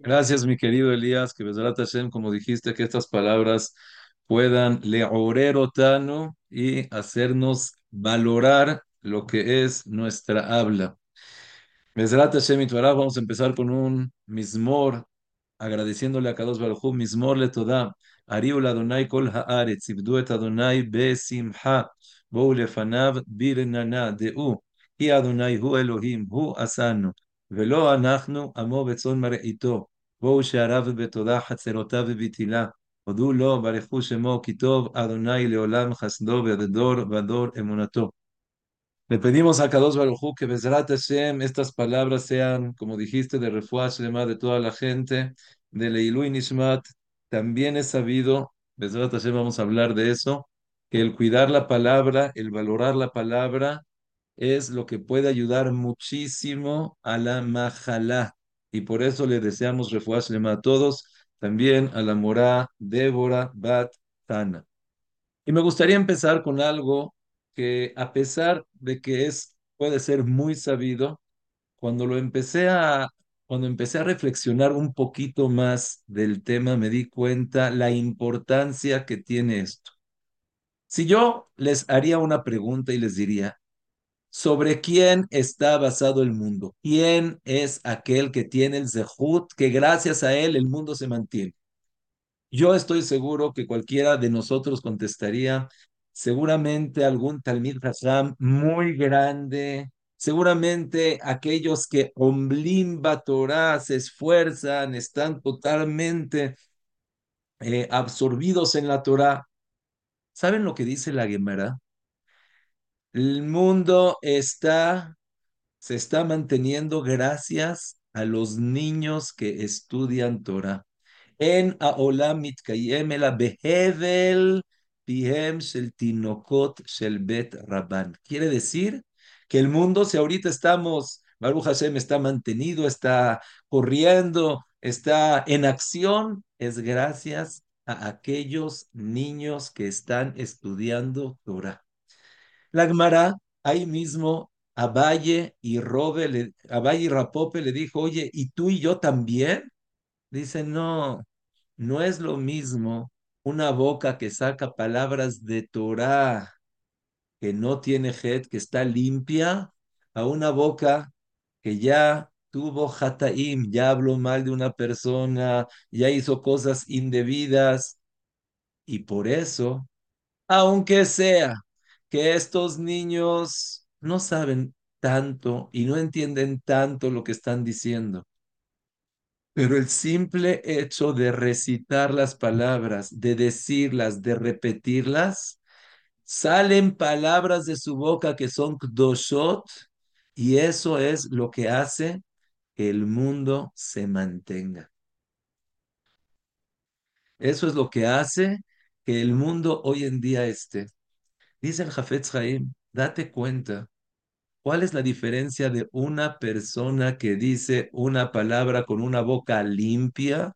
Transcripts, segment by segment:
Gracias, mi querido Elías, que Besrat Hashem, como dijiste, que estas palabras puedan leorer otano y hacernos valorar lo que es nuestra habla. Besrat Hashem y vamos a empezar con un mismor, agradeciéndole a Kadosh Baruj mismor le toda, Ariul Adonai kol haaretz, ibdu et Adonai besimha, bou lefanav birnana deu, hi Adonai hu Elohim, hu asanu, velo anachnu amo betzon mareito, בואו שעריו בתודה חצרותיו ובתהילה. הודו לו, ברכו שמו, כי טוב אדוני לעולם חסדו ודור ודור אמונתו. Le pedimos a Kadosh Baruj que Bezrat Hashem estas palabras sean, como dijiste, de refuah Shlema de toda la gente, de Leilu y Nishmat. También es sabido, Bezrat Hashem vamos a hablar de eso, que el cuidar la palabra, el valorar la palabra, es lo que puede ayudar muchísimo a la majalá. Y por eso le deseamos Shlema a todos, también a la morá Débora Bat Tana. Y me gustaría empezar con algo que a pesar de que es, puede ser muy sabido, cuando lo empecé a, cuando empecé a reflexionar un poquito más del tema, me di cuenta la importancia que tiene esto. Si yo les haría una pregunta y les diría, ¿sobre quién está basado el mundo? ¿Quién es aquel que tiene el zehut, que gracias a él el mundo se mantiene? Yo estoy seguro que cualquiera de nosotros contestaría, seguramente algún Talmid Hasham muy grande, seguramente aquellos que Omblimba Torah se esfuerzan, están totalmente eh, absorbidos en la Torah. ¿Saben lo que dice la Gemara? El mundo está, se está manteniendo gracias a los niños que estudian Torah. En Aolam behevel pihem shel tinokot shel. Quiere decir que el mundo, si ahorita estamos, Baruch Hashem está mantenido, está corriendo, está en acción, es gracias a aquellos niños que están estudiando Torah. La ahí mismo, a Valle y Robe, a Valle y Rapope le dijo, oye, ¿y tú y yo también? Dice, no, no es lo mismo una boca que saca palabras de Torah, que no tiene jet, que está limpia, a una boca que ya tuvo hataim, ya habló mal de una persona, ya hizo cosas indebidas. Y por eso, aunque sea que estos niños no saben tanto y no entienden tanto lo que están diciendo, pero el simple hecho de recitar las palabras, de decirlas, de repetirlas, salen palabras de su boca que son kdoshot, y eso es lo que hace que el mundo se mantenga. Eso es lo que hace que el mundo hoy en día esté. Dice el Jafetz Haim, date cuenta ¿Cuál es la diferencia de una persona que dice una palabra con una boca limpia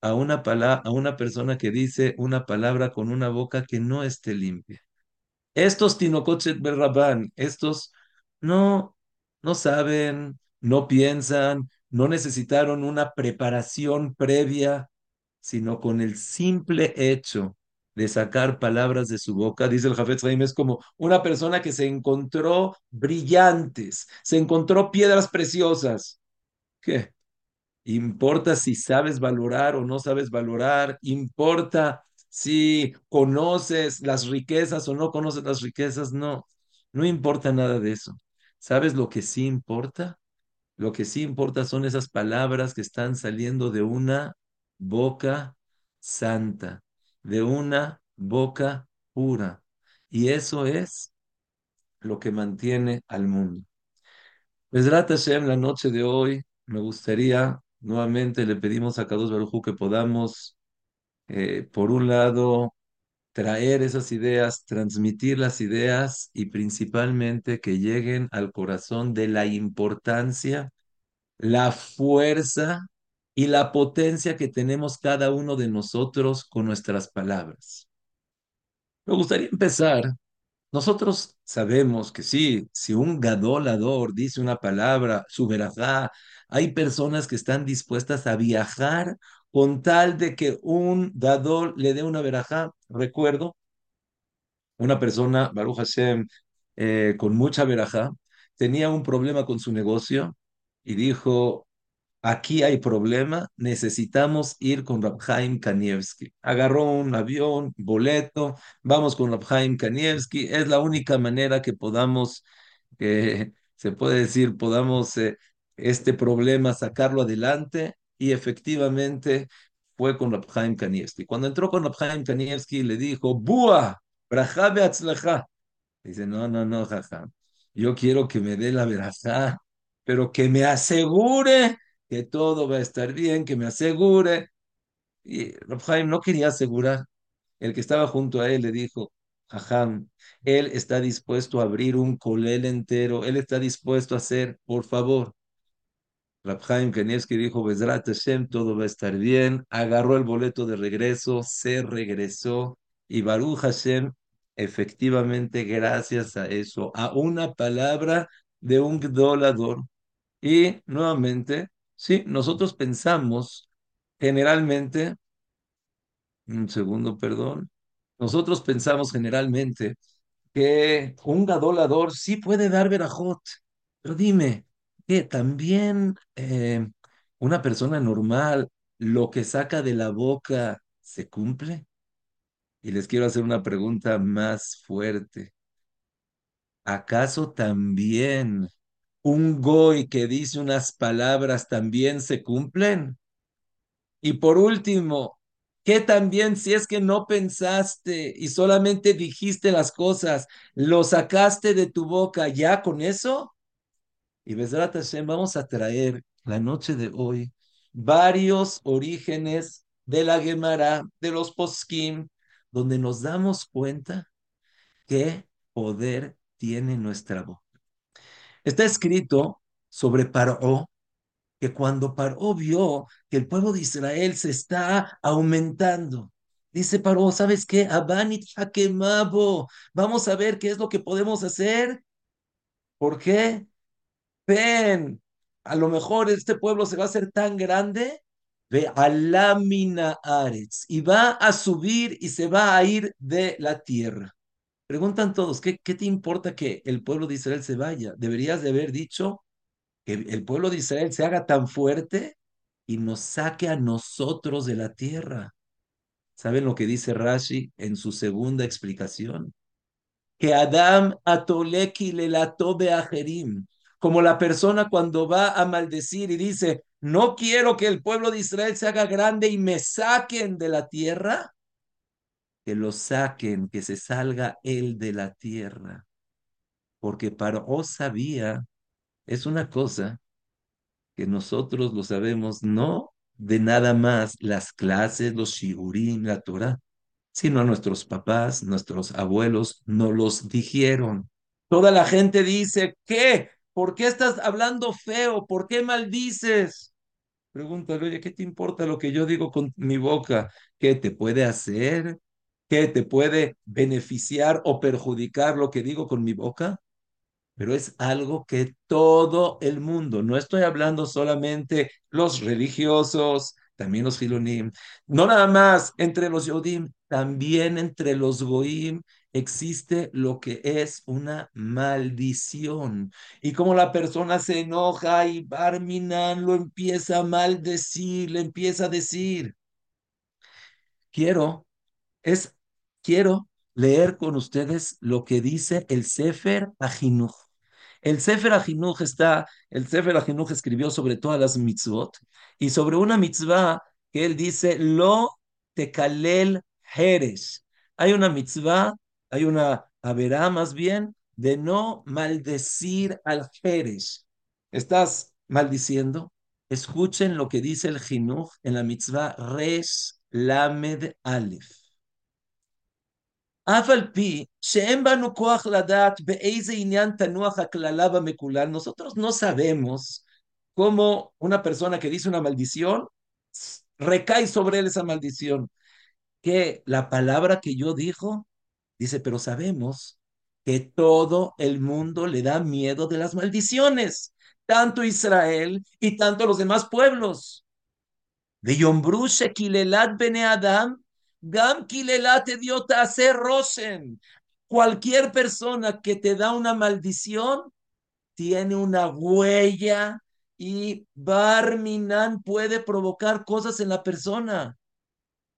a una, a una persona que dice una palabra con una boca que no esté limpia? Estos Tinokochet Berrabán, estos no, no saben, no piensan, no necesitaron una preparación previa, sino con el simple hecho de sacar palabras de su boca, dice el Jafet Haim, es como una persona que se encontró brillantes, se encontró piedras preciosas. ¿Qué? Importa si sabes valorar o no sabes valorar, importa si conoces las riquezas o no conoces las riquezas, no, no importa nada de eso. ¿Sabes lo que sí importa? Lo que sí importa son esas palabras que están saliendo de una boca santa, de una boca pura. Y eso es lo que mantiene al mundo. Besrat Hashem, la noche de hoy, me gustaría, nuevamente le pedimos a Kadosh Baruj que podamos, eh, por un lado, traer esas ideas, transmitir las ideas y principalmente que lleguen al corazón de la importancia, la fuerza y la potencia que tenemos cada uno de nosotros con nuestras palabras. Me gustaría empezar Nosotros sabemos que sí, si un gadolador dice una palabra, su verajá, hay personas que están dispuestas a viajar con tal de que un gadol le dé una verajá. Recuerdo una persona, Baruch Hashem, eh, con mucha verajá, tenía un problema con su negocio y dijo, aquí hay problema, necesitamos ir con Rabhaim Kanievski. Agarró un avión, boleto, vamos con Rabhaim Kanievski, es la única manera que podamos, eh, se puede decir, podamos eh, este problema sacarlo adelante y efectivamente fue con Rabhaim Kanievski. Cuando entró con Rabhaim Kanievski le dijo, ¡Bua! Brajá beatzlajá. Dice, no, no, no, jaja. Yo quiero que me dé la verajá, pero que me asegure que todo va a estar bien, que me asegure. Y Rabhaim no quería asegurar. El que estaba junto a él le dijo, Jajam, él está dispuesto a abrir un colel entero, él está dispuesto a hacer, por favor. Rabhaim Kanievski dijo, Bezrat Hashem, todo va a estar bien. Agarró el boleto de regreso, se regresó y Baruch Hashem, efectivamente, gracias a eso, a una palabra de un gdolador. Y nuevamente, sí, nosotros pensamos generalmente, un segundo, perdón, nosotros pensamos generalmente que un gadolador sí puede dar verajot, pero dime, que también eh, una persona normal, lo que saca de la boca, ¿se cumple? Y les quiero hacer una pregunta más fuerte. ¿Acaso también un goy que dice unas palabras también se cumplen? Y por último, ¿qué también si es que no pensaste y solamente dijiste las cosas, lo sacaste de tu boca ya con eso? Y Besrat Hashem, vamos a traer la noche de hoy varios orígenes de la Gemara, de los Poskim, donde nos damos cuenta qué poder tiene nuestra voz. Está escrito sobre Paró, que cuando Paró vio que el pueblo de Israel se está aumentando, dice Paró, ¿sabes qué? Abanit Hakemabo, vamos a ver qué es lo que podemos hacer. ¿Por qué? Ven, a lo mejor este pueblo se va a hacer tan grande, ve alamina aretz, y va a subir y se va a ir de la tierra. Preguntan todos, ¿qué, ¿qué te importa que el pueblo de Israel se vaya? Deberías de haber dicho que el pueblo de Israel se haga tan fuerte y nos saque a nosotros de la tierra. ¿Saben lo que dice Rashi en su segunda explicación? Que Adam atoleki le tobe a Jerim como la persona cuando va a maldecir y dice, no quiero que el pueblo de Israel se haga grande y me saquen de la tierra, que lo saquen, que se salga él de la tierra. Porque Paró sabía, es una cosa que nosotros lo sabemos, no de nada más las clases, los shigurim, la Torah, sino nuestros papás, nuestros abuelos no los dijeron. Toda la gente dice, ¿qué? ¿Por qué estás hablando feo? ¿Por qué maldices? Pregúntale, oye, ¿qué te importa lo que yo digo con mi boca? ¿Qué te puede hacer? ¿Qué te puede beneficiar o perjudicar lo que digo con mi boca? Pero es algo que todo el mundo, no estoy hablando solamente los religiosos, también los filonim, no nada más entre los yodim, también entre los goim existe lo que es una maldición. Y como la persona se enoja y Barminan lo empieza a maldecir, le empieza a decir, quiero, es, quiero leer con ustedes lo que dice el Sefer Ajinuch. El Sefer Ajinuch está, el Sefer Ajinuch escribió sobre todas las mitzvot y sobre una mitzvah que él dice, lo tekalel Jerez. Hay una mitzvah hay una haberá más bien de no maldecir al Jerez. ¿Estás maldiciendo? Escuchen lo que dice el Jinuj en la mitzvah Res Lamed Aleph. Nosotros no sabemos cómo una persona que dice una maldición recae sobre él esa maldición. Que la palabra que yo dijo Dice, pero sabemos que todo el mundo le da miedo de las maldiciones, tanto Israel y tanto los demás pueblos. De Yombru Shekilelat Bene Adam, Gam Kilelat Ediota Hacer Rosen. Cualquier persona que te da una maldición tiene una huella y Barminan puede provocar cosas en la persona.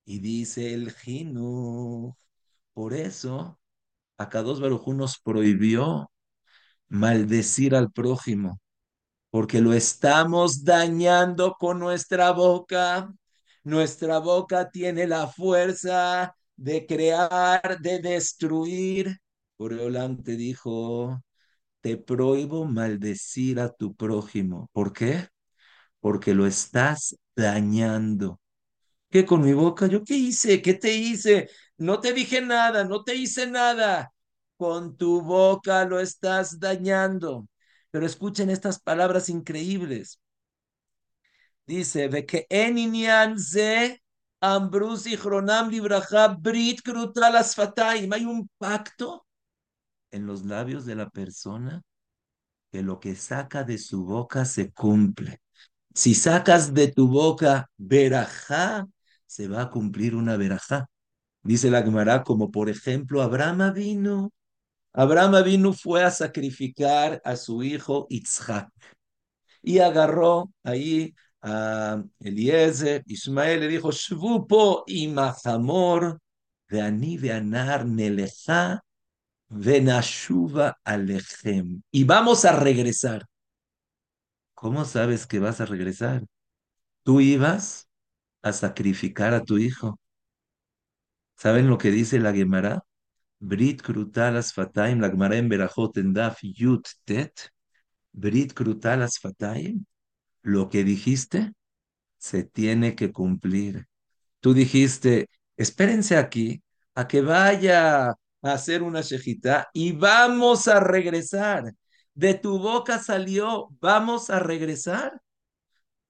Y dice el Jinu, por eso Akados Barujú nos prohibió maldecir al prójimo, porque lo estamos dañando con nuestra boca. Nuestra boca tiene la fuerza de crear, de destruir. Boreolam te dijo, te prohíbo maldecir a tu prójimo. ¿Por qué? Porque lo estás dañando. ¿Qué con mi boca? ¿Yo qué hice? ¿Qué te hice? No te dije nada, no te hice nada. Con tu boca lo estás dañando. Pero escuchen estas palabras increíbles. Dice, ve que en ze ambrus y chronam libraja brit. Hay un pacto en los labios de la persona que lo que saca de su boca se cumple. Si sacas de tu boca verajá, se va a cumplir una verajá. Dice la Gemara, como por ejemplo, Abraham vino. Abraham vino fue a sacrificar a su hijo Itzhak y agarró ahí a Eliezer, Ismael le dijo, Shvupo y Mahamor, de Ani de Anar Neleja, Venashuva Alechem. Y vamos a regresar. ¿Cómo sabes que vas a regresar? Tú ibas a sacrificar a tu hijo. ¿Saben lo que dice la Gemara? Brit krutalas fataim, la Gemara en Berajot Yut Tet. Brit krutalas fataim. Lo que dijiste se tiene que cumplir. Tú dijiste, espérense aquí a que vaya a hacer una shejita y vamos a regresar. De tu boca salió, vamos a regresar.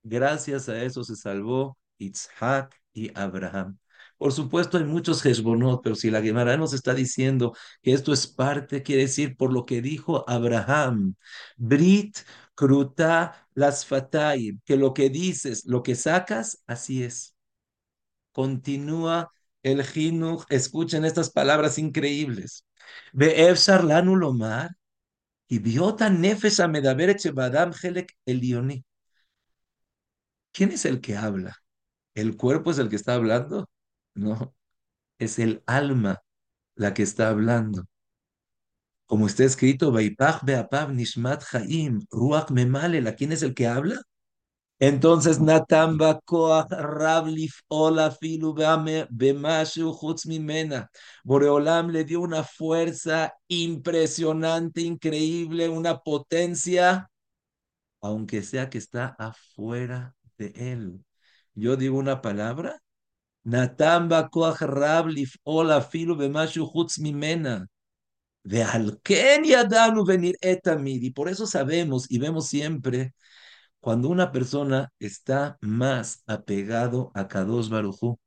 Gracias a eso se salvó Isaac y Abraham. Por supuesto, hay muchos Hezbonot, pero si la Gemara nos está diciendo que esto es parte, quiere decir por lo que dijo Abraham, Brit, Las Fatay, que lo que dices, lo que sacas, así es. Continúa el Jinuch, escuchen estas palabras increíbles. Be'efsar lomar, y biota helek elioni. ¿Quién es el que habla? ¿El cuerpo es el que está hablando? No, es el alma la que está hablando. Como está escrito, Nishmat Chaim, Ruach Memalela, ¿quién es el que habla? Entonces, Natamba Koach Rablif Ola Filu Bemashu Mimena. Boreolam le dio una fuerza impresionante, increíble, una potencia, aunque sea que está afuera de él. Yo digo una palabra Natamba koach rablif ola filu bemashu mimena. Y por eso sabemos y vemos siempre cuando una persona está más apegado a Kadosh Barujú,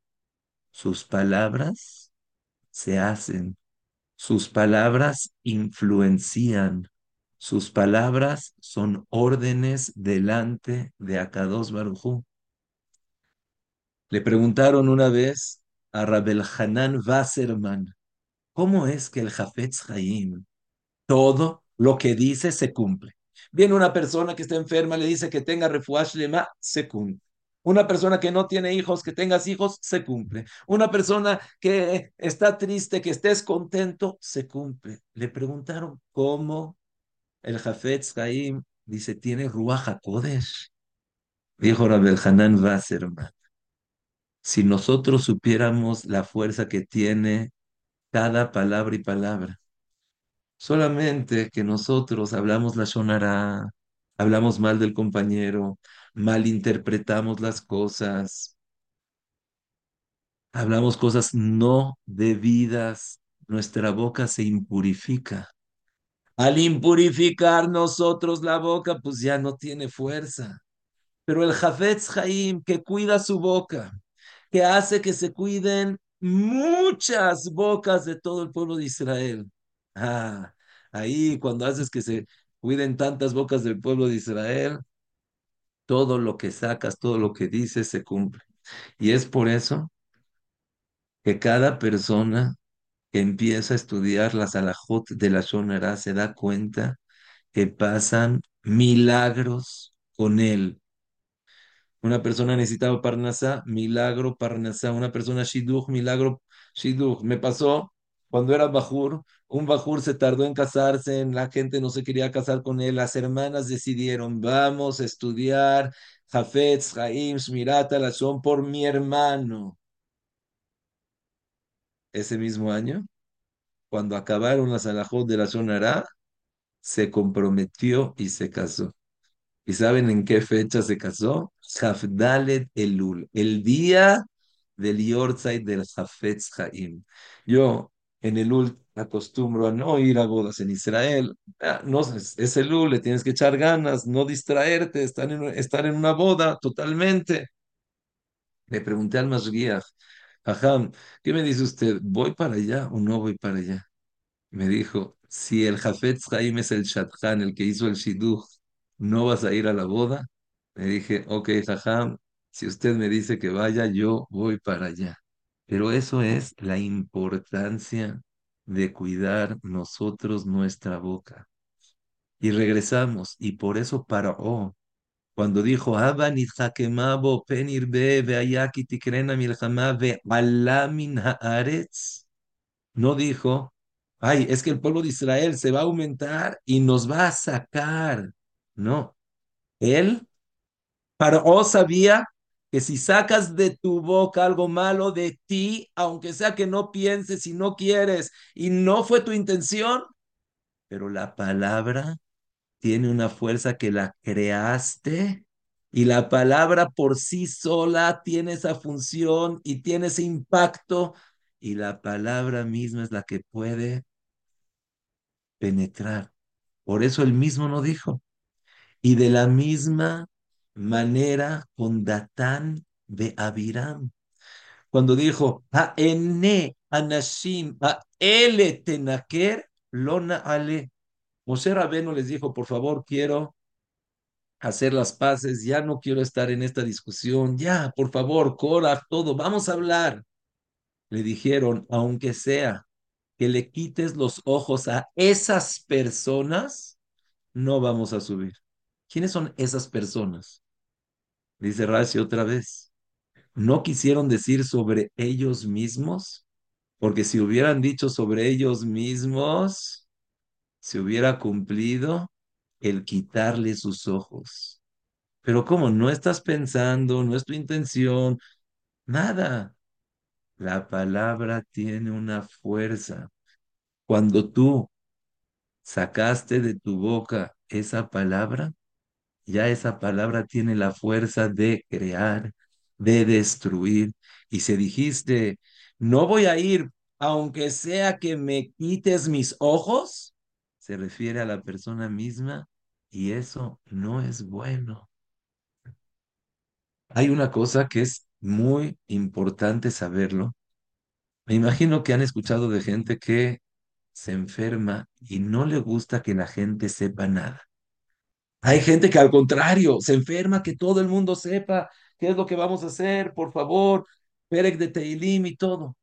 sus palabras se hacen, sus palabras influencian, sus palabras son órdenes delante de Akados Barujú. Le preguntaron una vez a Rabel Hanan Wasserman, ¿cómo es que el Jafetz Haim, todo lo que dice se cumple? Viene una persona que está enferma, le dice que tenga refuash lema, se cumple. Una persona que no tiene hijos, que tengas hijos, se cumple. Una persona que está triste, que estés contento, se cumple. Le preguntaron cómo el Jafetz Haim dice, tiene Ruach HaKodesh. Dijo Rabel Hanan Wasserman si nosotros supiéramos la fuerza que tiene cada palabra y palabra. Solamente que nosotros hablamos la shonara, hablamos mal del compañero, malinterpretamos las cosas, hablamos cosas no debidas, nuestra boca se impurifica. Al impurificar nosotros la boca, pues ya no tiene fuerza. Pero el Jafetz Haim, que cuida su boca, que hace que se cuiden muchas bocas de todo el pueblo de Israel. Ah, Ahí, cuando haces que se cuiden tantas bocas del pueblo de Israel, todo lo que sacas, todo lo que dices se cumple. Y es por eso que cada persona que empieza a estudiar las alajot de la Shonara se da cuenta que pasan milagros con él. Una persona necesitaba Parnasá, milagro Parnasá. Una persona Shidduch, milagro Shidduch. Me pasó cuando era Bajur, un Bajur se tardó en casarse, la gente no se quería casar con él, las hermanas decidieron, vamos a estudiar Jafetz, Haim, Shmirat, Alashon por mi hermano. Ese mismo año, cuando acabaron las alajot de la Shonara, se comprometió y se casó. ¿Y saben en qué fecha se casó? Hafdalet Elul, el día del Yortzeit del Hafetz Haim. Yo en Elul acostumbro a no ir a bodas en Israel. Ah, no, es, Elul, le tienes que echar ganas, no distraerte, estar en, estar en una boda totalmente. Le pregunté al Mashgiach, Ajam, ¿qué me dice usted? ¿Voy para allá o no voy para allá? Me dijo, si el Jafetz Haim es el Shathan, el que hizo el Shidduch, ¿no vas a ir a la boda? Le dije, ok, jajam, si usted me dice que vaya, yo voy para allá. Pero eso es la importancia de cuidar nosotros nuestra boca. Y regresamos, y por eso paró. Cuando dijo, no dijo, ay, es que el pueblo de Israel se va a aumentar y nos va a sacar. No, él, Paró sabía que si sacas de tu boca algo malo de ti, aunque sea que no pienses y no quieres y no fue tu intención, pero la palabra tiene una fuerza que la creaste y la palabra por sí sola tiene esa función y tiene ese impacto y la palabra misma es la que puede penetrar. Por eso él mismo no dijo. Y de la misma manera con Datán de Abiram. Cuando dijo, a ene anashim, a ele tenaker, lona ale. Moshe Rabeno les dijo, por favor, quiero hacer las paces, ya no quiero estar en esta discusión, ya, por favor, Cora, todo, vamos a hablar. Le dijeron, aunque sea que le quites los ojos a esas personas, no vamos a subir. ¿Quiénes son esas personas? Dice Rashi otra vez. No quisieron decir sobre ellos mismos, porque si hubieran dicho sobre ellos mismos, se hubiera cumplido el quitarle sus ojos. Pero ¿cómo? No estás pensando, no es tu intención, nada. La palabra tiene una fuerza. Cuando tú sacaste de tu boca esa palabra, ya esa palabra tiene la fuerza de crear, de destruir. Y si dijiste, no voy a ir, aunque sea que me quites mis ojos, se refiere a la persona misma y eso no es bueno. Hay una cosa que es muy importante saberlo. Me imagino que han escuchado de gente que se enferma y no le gusta que la gente sepa nada. Hay gente que al contrario se enferma, que todo el mundo sepa qué es lo que vamos a hacer, por favor, Perek de Teilim y todo.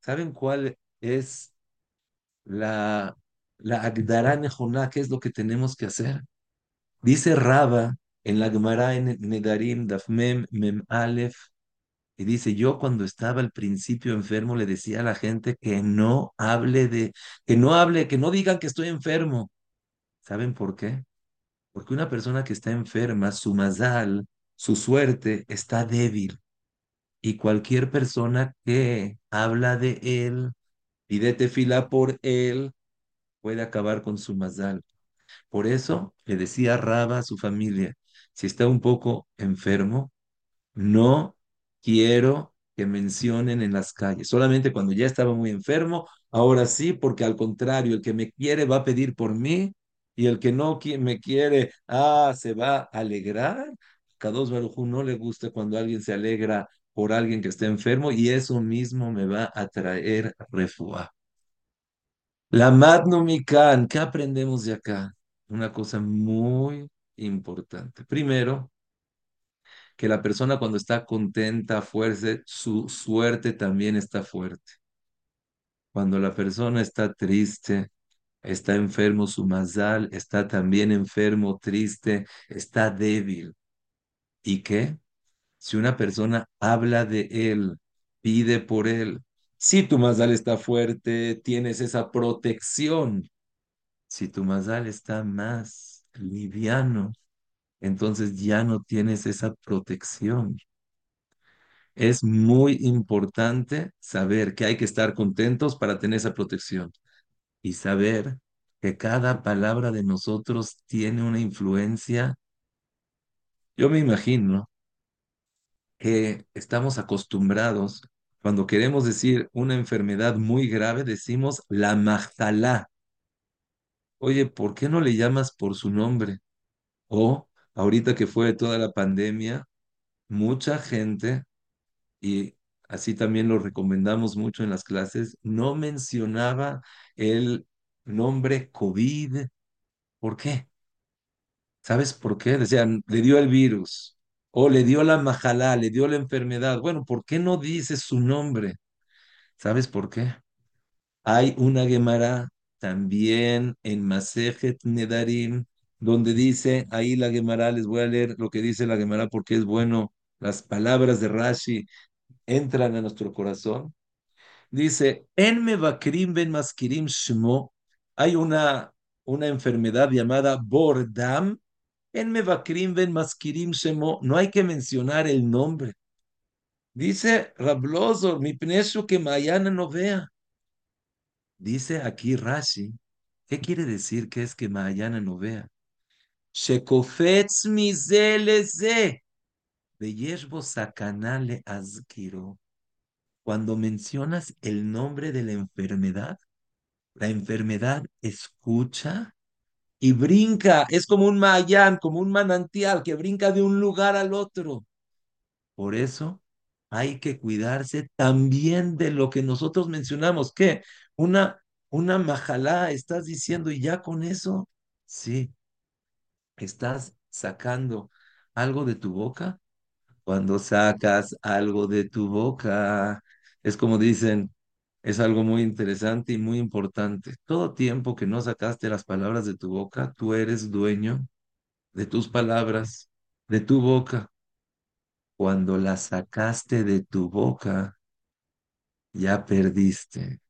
¿Saben cuál es la, la Agdara Nejoná? ¿Qué es lo que tenemos que hacer? Dice Raba en la Gemara en Nedarim, Dafmem, Mem Aleph, y dice, yo cuando estaba al principio enfermo le decía a la gente que no hable de, que no hable, que no digan que estoy enfermo. ¿Saben por qué? Porque una persona que está enferma, su mazal, su suerte está débil. Y cualquier persona que habla de él, pide tefila por él, puede acabar con su mazal. Por eso le decía Raba a su familia, si está un poco enfermo, no quiero que mencionen en las calles. Solamente cuando ya estaba muy enfermo, ahora sí, porque al contrario, el que me quiere va a pedir por mí y el que no me quiere, ah, se va a alegrar. Kadosh Barujú no le gusta cuando alguien se alegra por alguien que está enfermo y eso mismo me va a traer refuá. La Madnu Mikan, ¿qué aprendemos de acá? Una cosa muy importante. Primero, que la persona cuando está contenta, fuerte, su suerte también está fuerte. Cuando la persona está triste, está enfermo, su mazal está también enfermo, triste, está débil. ¿Y qué? Si una persona habla de él, pide por él, si tu mazal está fuerte, tienes esa protección. Si tu mazal está más liviano, entonces ya no tienes esa protección. Es muy importante saber que hay que estar contentos para tener esa protección y saber que cada palabra de nosotros tiene una influencia. Yo me imagino que estamos acostumbrados, cuando queremos decir una enfermedad muy grave, decimos la majtalá. Oye, ¿por qué no le llamas por su nombre? O ahorita que fue toda la pandemia, mucha gente, y así también lo recomendamos mucho en las clases, no mencionaba el nombre COVID. ¿Por qué? ¿Sabes por qué? Decían, le dio el virus, o le dio la majalá, le dio la enfermedad. Bueno, ¿por qué no dices su nombre? ¿Sabes por qué? Hay una Gemara también en Masejet Nedarim, donde dice, ahí la Gemara, les voy a leer lo que dice la Gemara porque es bueno, las palabras de Rashi entran a nuestro corazón. Dice, en Mevakrim ben Maskirim Shmo, hay una, una enfermedad llamada Bordam, en Mevakrim ben Maskirim Shmo, no hay que mencionar el nombre. Dice Rablozor, mi pneshu que mañana no vea. Dice aquí Rashi, ¿qué quiere decir que es que mañana no vea? Shekofetz mizeleze, beyeshbo sakanale azkiro. Cuando mencionas el nombre de la enfermedad, la enfermedad escucha y brinca. Es como un mayán, como un manantial que brinca de un lugar al otro. Por eso hay que cuidarse también de lo que nosotros mencionamos. ¿Qué? Una, una majalá, estás diciendo, y ya con eso, sí, estás sacando algo de tu boca. Cuando sacas algo de tu boca, es como dicen, es algo muy interesante y muy importante. Todo tiempo que no sacaste las palabras de tu boca, tú eres dueño de tus palabras, de tu boca. Cuando las sacaste de tu boca, ya perdiste.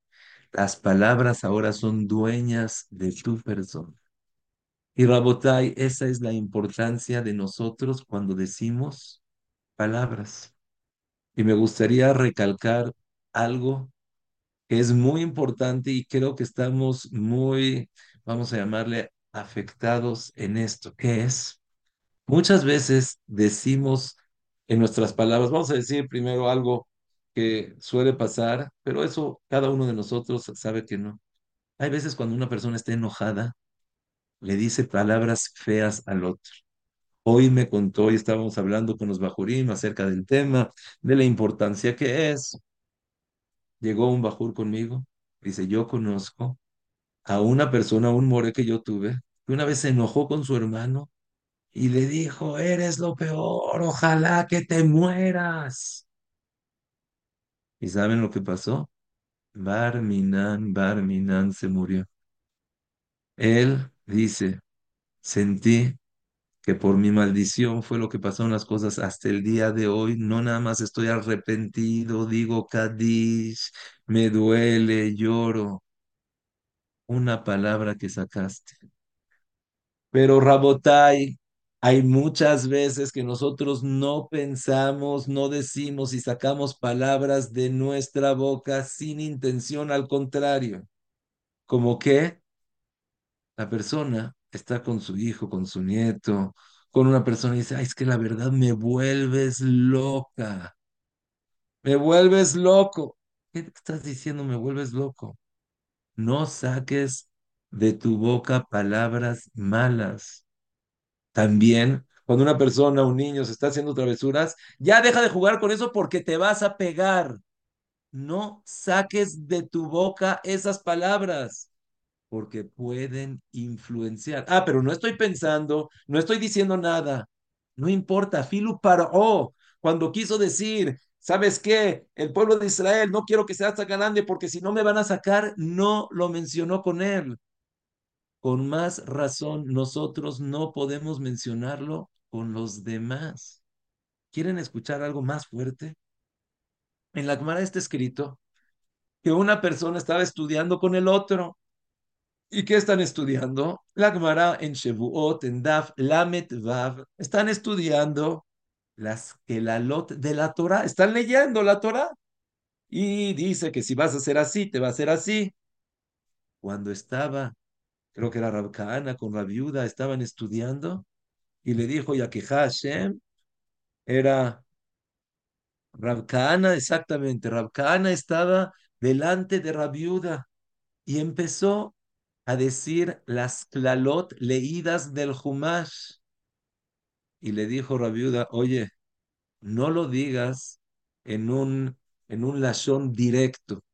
Las palabras ahora son dueñas de tu persona. Y Rabotai, esa es la importancia de nosotros cuando decimos palabras. Y me gustaría recalcar algo que es muy importante y creo que estamos muy, vamos a llamarle, afectados en esto, que es, muchas veces decimos en nuestras palabras, vamos a decir primero algo que suele pasar, pero eso cada uno de nosotros sabe que no. Hay veces cuando una persona está enojada, le dice palabras feas al otro. Hoy me contó y estábamos hablando con los bajurim acerca del tema, de la importancia que es. Llegó un bajur conmigo, dice, yo conozco a una persona, un more que yo tuve, que una vez se enojó con su hermano y le dijo, eres lo peor, ojalá que te mueras. ¿Y saben lo que pasó? Barminan, Barminan se murió. Él dice, sentí que por mi maldición fue lo que pasaron las cosas hasta el día de hoy. No nada más estoy arrepentido, digo Kadish, me duele, lloro. Una palabra que sacaste. Pero Rabotai, hay muchas veces que nosotros no pensamos, no decimos y sacamos palabras de nuestra boca sin intención, al contrario. Como que la persona está con su hijo, con su nieto, con una persona y dice, Ay, es que la verdad me vuelves loca, me vuelves loco. ¿Qué estás diciendo? Me vuelves loco. No saques de tu boca palabras malas. También, cuando una persona, un niño, se está haciendo travesuras, ya deja de jugar con eso porque te vas a pegar. No saques de tu boca esas palabras. Porque pueden influenciar. Ah, pero no estoy pensando, no estoy diciendo nada. No importa, Filu paró cuando quiso decir, ¿sabes qué? El pueblo de Israel, no quiero que sea tan grande porque si no me van a sacar, no lo mencionó con él. Con más razón, nosotros no podemos mencionarlo con los demás. ¿Quieren escuchar algo más fuerte? En la Gemara está escrito que una persona estaba estudiando con el otro. ¿Y qué están estudiando? La Gemara en Shevuot, en Daf, Lamet Vav. Están estudiando las lot de la Torah. Están leyendo la Torah. Y dice que si vas a hacer así, te va a hacer así. Cuando estaba, creo que era Rabkaana con la estaban estudiando y le dijo Yaqueja Hashem, era Rabkaana, exactamente. Rabkaana estaba delante de Rabiuda y empezó a decir las clalot leídas del Humash. Y le dijo Rabiuda, oye, no lo digas en un, en un lashon directo,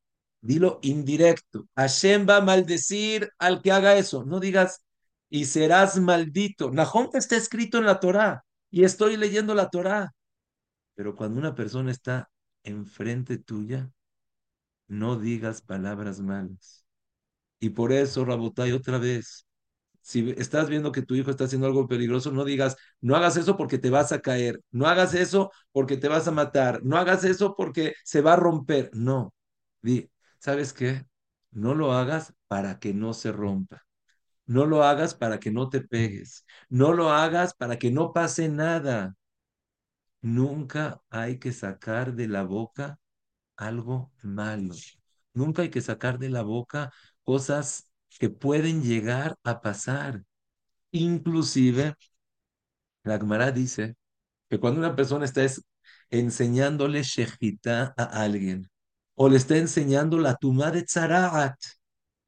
dilo indirecto. Hashem va a maldecir al que haga eso. No digas, y serás maldito. Nahum está escrito en la Torá y estoy leyendo la Torá. Pero cuando una persona está enfrente tuya, no digas palabras malas. Y por eso, Rabotay, otra vez, si estás viendo que tu hijo está haciendo algo peligroso, no digas, no hagas eso porque te vas a caer, no hagas eso porque te vas a matar, no hagas eso porque se va a romper. No, di, ¿sabes qué? No lo hagas para que no se rompa. No lo hagas para que no te pegues. No lo hagas para que no pase nada. Nunca hay que sacar de la boca algo malo. Nunca hay que sacar de la boca cosas que pueden llegar a pasar. Inclusive, la Gemara dice que cuando una persona está enseñándole shejita a alguien o le está enseñando la tumba de tzaraat,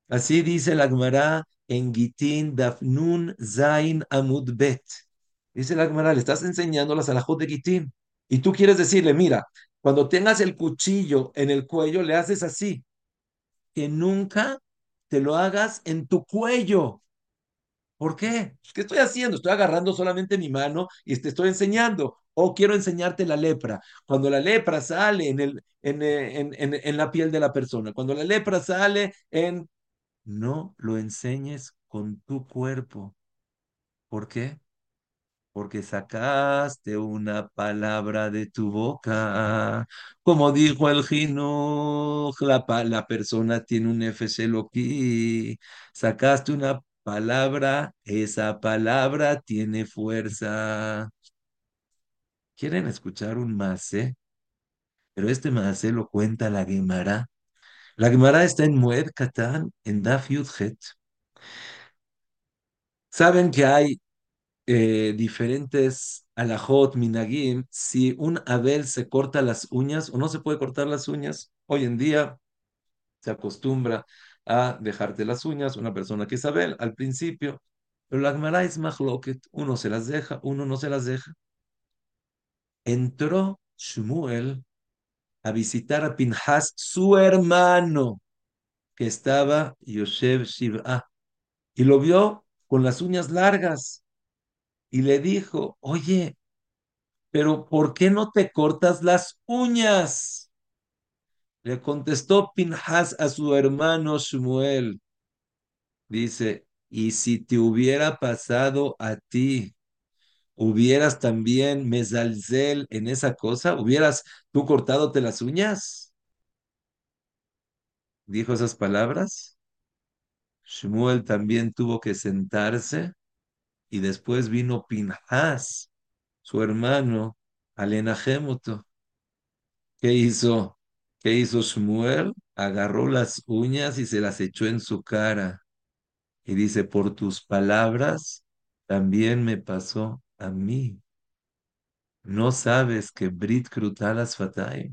así dice la Gemara en Gitin Dafnun Zain Amud Bet. Dice la Gemara, le estás enseñando las alajot de Gitin y tú quieres decirle, mira, cuando tengas el cuchillo en el cuello, le haces así, que nunca te lo hagas en tu cuello. ¿Por qué? ¿Qué estoy haciendo? Estoy agarrando solamente mi mano y te estoy enseñando. O quiero enseñarte la lepra. Cuando la lepra sale en, el, en, en, en, en la piel de la persona, cuando la lepra sale en... No lo enseñes con tu cuerpo. ¿Por qué? Porque sacaste una palabra de tu boca. Como dijo el Jinuj, la, la persona tiene un Loki. Sacaste una palabra, esa palabra tiene fuerza. ¿Quieren escuchar un masé? Pero este masé lo cuenta la Gemara. La Gemara está en Mued Katan, en Daf Yudhet. Saben que hay eh, diferentes alajot, minagim, si un Abel se corta las uñas o no se puede cortar las uñas, hoy en día se acostumbra a dejarte las uñas, una persona que es Abel al principio, pero la Gemara es mahloket, uno se las deja, uno no se las deja. Entró Shmuel a visitar a Pinhas, su hermano, que estaba Yoshev Shiv'a, y lo vio con las uñas largas y le dijo, oye, pero ¿por qué no te cortas las uñas? Le contestó Pinhas a su hermano Shmuel. Dice, y si te hubiera pasado a ti, hubieras también mesalzel en esa cosa, hubieras tú cortándote las uñas. Dijo esas palabras. Shmuel también tuvo que sentarse y después vino Pinhas, su hermano, Alenajemoto. ¿Qué hizo? ¿Qué hizo Shmuel? Agarró las uñas y se las echó en su cara. Y dice, por tus palabras también me pasó a mí. No sabes que Brit Krutalas Fatay.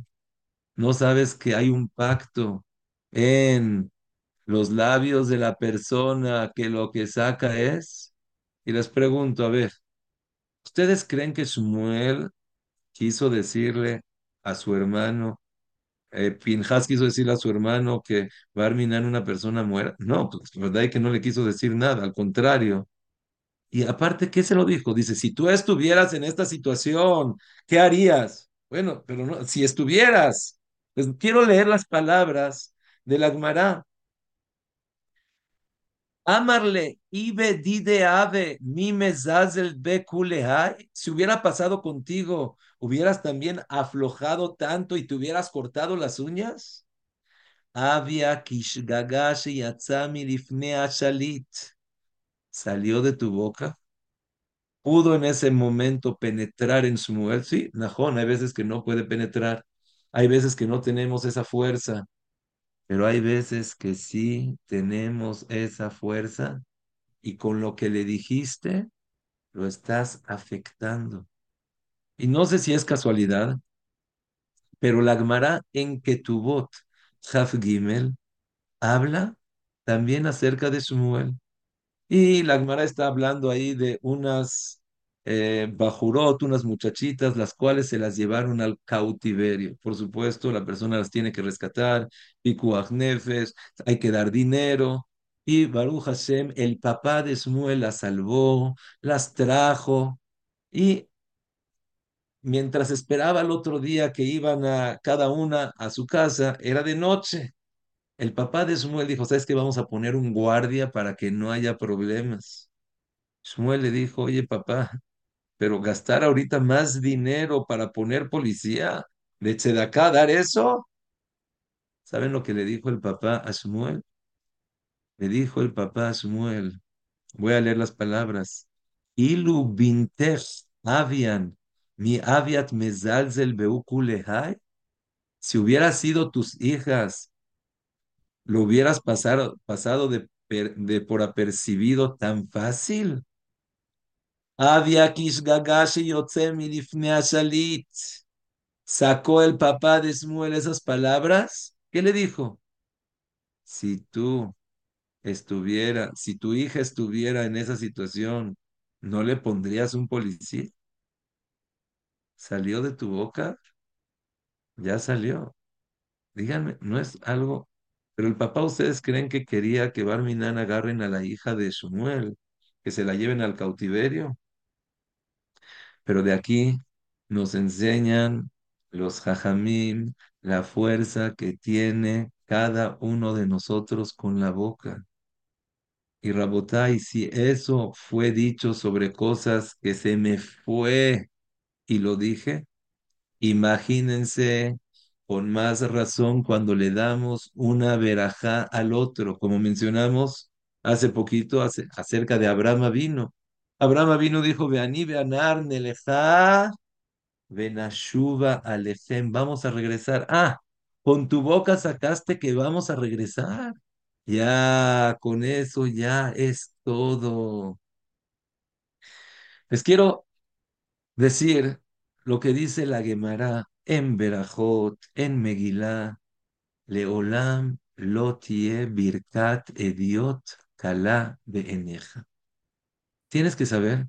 No sabes que hay un pacto en los labios de la persona que lo que saca es. Y les pregunto, a ver, ¿ustedes creen que Shmuel quiso decirle a su hermano, eh, Pinhas quiso decirle a su hermano que Barminan una persona muera. No, pues verdad es que no le quiso decir nada, al contrario. Y aparte, ¿qué se lo dijo? Dice, si tú estuvieras en esta situación, ¿qué harías? Bueno, pero no, si estuvieras, pues quiero leer las palabras de la. Amarle, ibe dide ave, mi mezazel be kulehai. Si hubiera pasado contigo, ¿hubieras también aflojado tanto y te hubieras cortado las uñas? Avia kishgagash yatzami lifnea shalit. ¿Salió de tu boca? ¿Pudo en ese momento penetrar en su mujer? Sí, Najón, hay veces que no puede penetrar. Hay veces que no tenemos esa fuerza, pero hay veces que sí tenemos esa fuerza y con lo que le dijiste lo estás afectando. Y no sé si es casualidad, pero la Gemara en Ketubot, Haf Gimel, habla también acerca de Shmuel. Y la Gemara está hablando ahí de unas eh, bajurot, unas muchachitas, las cuales se las llevaron al cautiverio. Por supuesto, la persona las tiene que rescatar, pikuach nefesh, hay que dar dinero. Y Baruch Hashem, el papá de Shmuel las salvó, las trajo. Y mientras esperaba el otro día que iban a cada una a su casa, era de noche. El papá de Shmuel dijo, ¿sabes qué? Vamos a poner un guardia para que no haya problemas. Shmuel le dijo, oye papá, pero gastar ahorita más dinero para poner policía, de Tzedaká, dar eso. ¿Saben lo que le dijo el papá a Shmuel? Le dijo el papá a Shmuel, voy a leer las palabras. Ilu avian, mi aviat mezalzel beukulehai. Si hubiera sido tus hijas, lo hubieras pasado, pasado de, de por apercibido tan fácil. Shalit. Sacó el papá de Shmuel esas palabras. ¿Qué le dijo? Si tú estuviera, si tu hija estuviera en esa situación, ¿no le pondrías un policía? ¿Salió de tu boca? Ya salió. Díganme, no es algo. Pero el papá, ¿ustedes creen que quería que Barminan agarren a la hija de Shmuel, que se la lleven al cautiverio? Pero de aquí nos enseñan los jajamim la fuerza que tiene cada uno de nosotros con la boca. Y Rabotai, si eso fue dicho sobre cosas que se me fue y lo dije, imagínense con más razón cuando le damos una verajá al otro, como mencionamos hace poquito acerca de Abraham vino. Abraham vino dijo, Veaní, Veanar, Nelejá, Benashuva Alechem, vamos a regresar. Ah, con tu boca sacaste que vamos a regresar. Ya, con eso ya es todo. Les quiero decir lo que dice la Gemara en Berajot, en Megilá, Leolam lotie birkat ediot kala eneja. Tienes que saber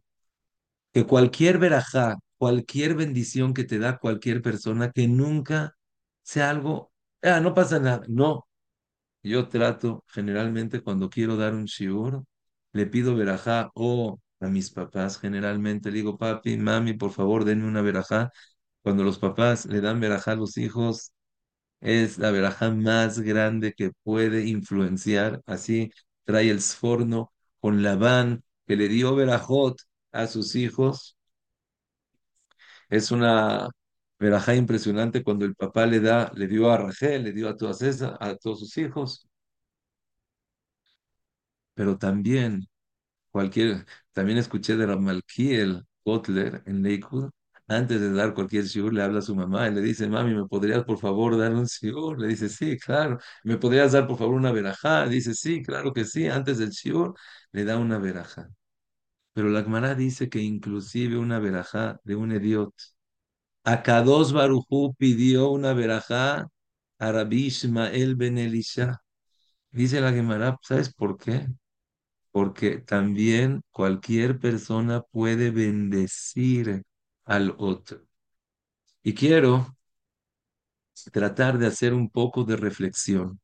que cualquier verajá, cualquier bendición que te da cualquier persona, que nunca sea algo, ah, no pasa nada. No, yo trato generalmente cuando quiero dar un shiur, le pido verajá o a mis papás, generalmente le digo, papi, mami, por favor, denme una verajá. Cuando los papás le dan verajá a los hijos, es la verajá más grande que puede influenciar. Así trae el sforno con Labán, que le dio verajot a sus hijos. Es una verajá impresionante cuando el papá le da, le dio a Rachel, le dio a todas esas, a todos sus hijos, pero también cualquier, también escuché de Ramalkiel Kotler en Lakewood, antes de dar cualquier shiur, le habla a su mamá y le dice, mami, ¿me podrías por favor dar un shiur? Le dice, sí, claro. ¿Me podrías dar por favor una verajá? Dice, sí, claro que sí. Antes del shiur, le da una verajá. Pero la Gemara dice que inclusive una verajá de un idiota Akados Barujú pidió una verajá a Rabbi Ishmael ben Elisha. Dice la Gemara, ¿sabes por qué? Porque también cualquier persona puede bendecir al otro. Y quiero tratar de hacer un poco de reflexión.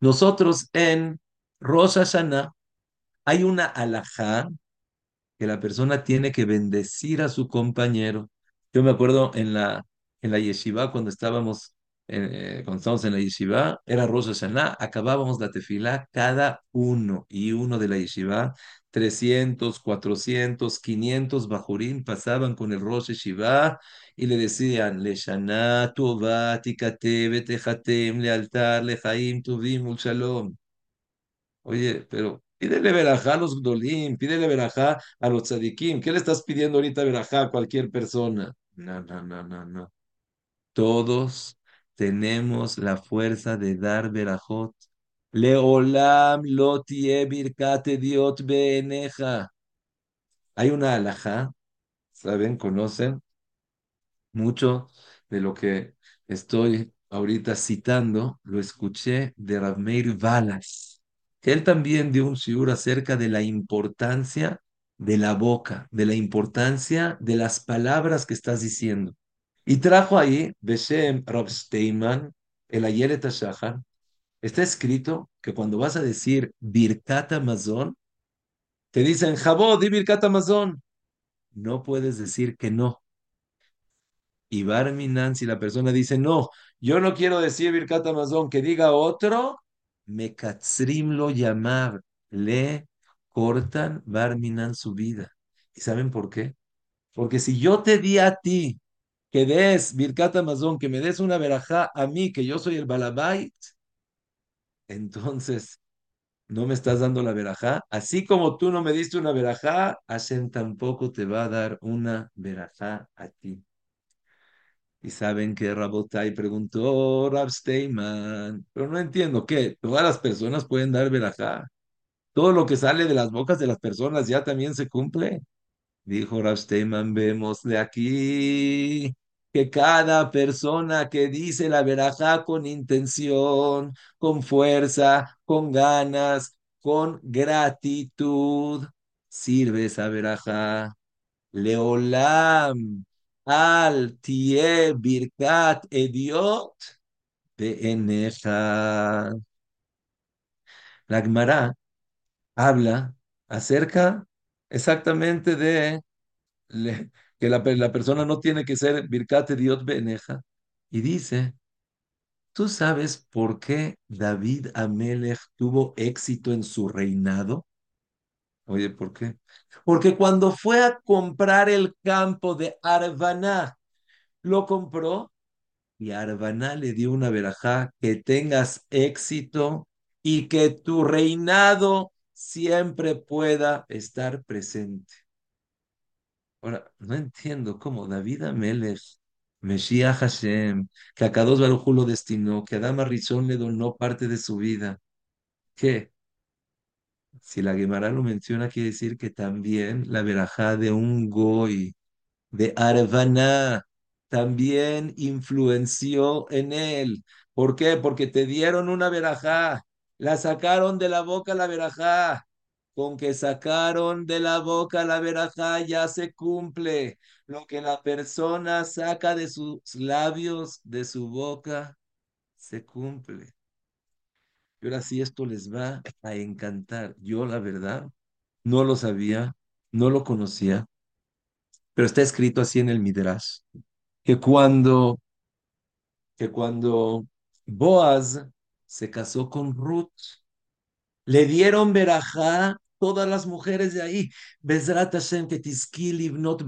Nosotros en Rosh Hashanah hay una alajá que la persona tiene que bendecir a su compañero. Yo me acuerdo en la, en la yeshiva, cuando estábamos, eh, cuando estábamos en la yeshiva, era Rosh Hashanah, acabábamos la tefilá cada uno y uno de la yeshiva, 300, 400, 500 bajurim pasaban con el Rosh Yeshiva y le decían, Le Shana, Tova, Tikate, Betejatem, Lealtar, Lejaim, Tuvim, Shalom. Oye, pero pídele verajá a los gdolim, pídele verajá a los tzadikim. ¿Qué le estás pidiendo ahorita verajá a cualquier persona? No, no, no, no, no. Todos tenemos la fuerza de dar verajot. Leolam lo tie birkate diot beeneja. Hay una alajá, ¿saben? ¿Conocen? Mucho de lo que estoy ahorita citando lo escuché de Rav Meir Balas, que él también dio un shiur acerca de la importancia de la boca, de la importancia de las palabras que estás diciendo. Y trajo ahí, Beshem Steinman, el Shahar, está escrito que cuando vas a decir Birkat Amazon, te dicen, Jabó, di Birkat Amazon. No puedes decir que no. Y Barminan, si la persona dice, no, yo no quiero decir Birkat Amazon, que diga otro, me lo llamar, le cortan Barminan su vida. ¿Y saben por qué? Porque si yo te di a ti que des Birkat Amazon, que me des una verajá a mí, que yo soy el Balabait, entonces no me estás dando la verajá. Así como tú no me diste una verajá, Hashem tampoco te va a dar una verajá a ti. Y saben que Rabotai preguntó Rab Steinman, pero no entiendo qué, todas las personas pueden dar verajá. Todo lo que sale de las bocas de las personas ya también se cumple. Dijo Rab Steinman, vemos de aquí que cada persona que dice la verajá con intención, con fuerza, con ganas, con gratitud, sirve esa verajá. Leolam al tie birkat ediot eneja. La Gemara habla acerca exactamente de que la, la, persona no tiene que ser birkat ediot beneja. Y dice, ¿tú sabes por qué David Amelech tuvo éxito en su reinado? Oye, ¿por qué? Porque cuando fue a comprar el campo de Arvaná, lo compró y Arvaná le dio una verajá, que tengas éxito y que tu reinado siempre pueda estar presente. Ahora, no entiendo cómo David Amelech, Mesías Hashem, que a Kadosh Baruj lo destinó, que a Dama Rizón le donó parte de su vida. ¿Qué? Si la Gemara lo menciona, quiere decir que también la verajá de un goy, de Arvaná, también influenció en él. ¿Por qué? Porque te dieron una verajá, la sacaron de la boca la verajá. Con que sacaron de la boca la verajá ya se cumple. Lo que la persona saca de sus labios, de su boca, se cumple. Y ahora sí esto les va a encantar. Yo, la verdad, no lo sabía, no lo conocía, pero está escrito así en el Midrash, que cuando, que cuando Boaz se casó con Ruth, le dieron verajá todas las mujeres de ahí. Bezrat Hashem, que not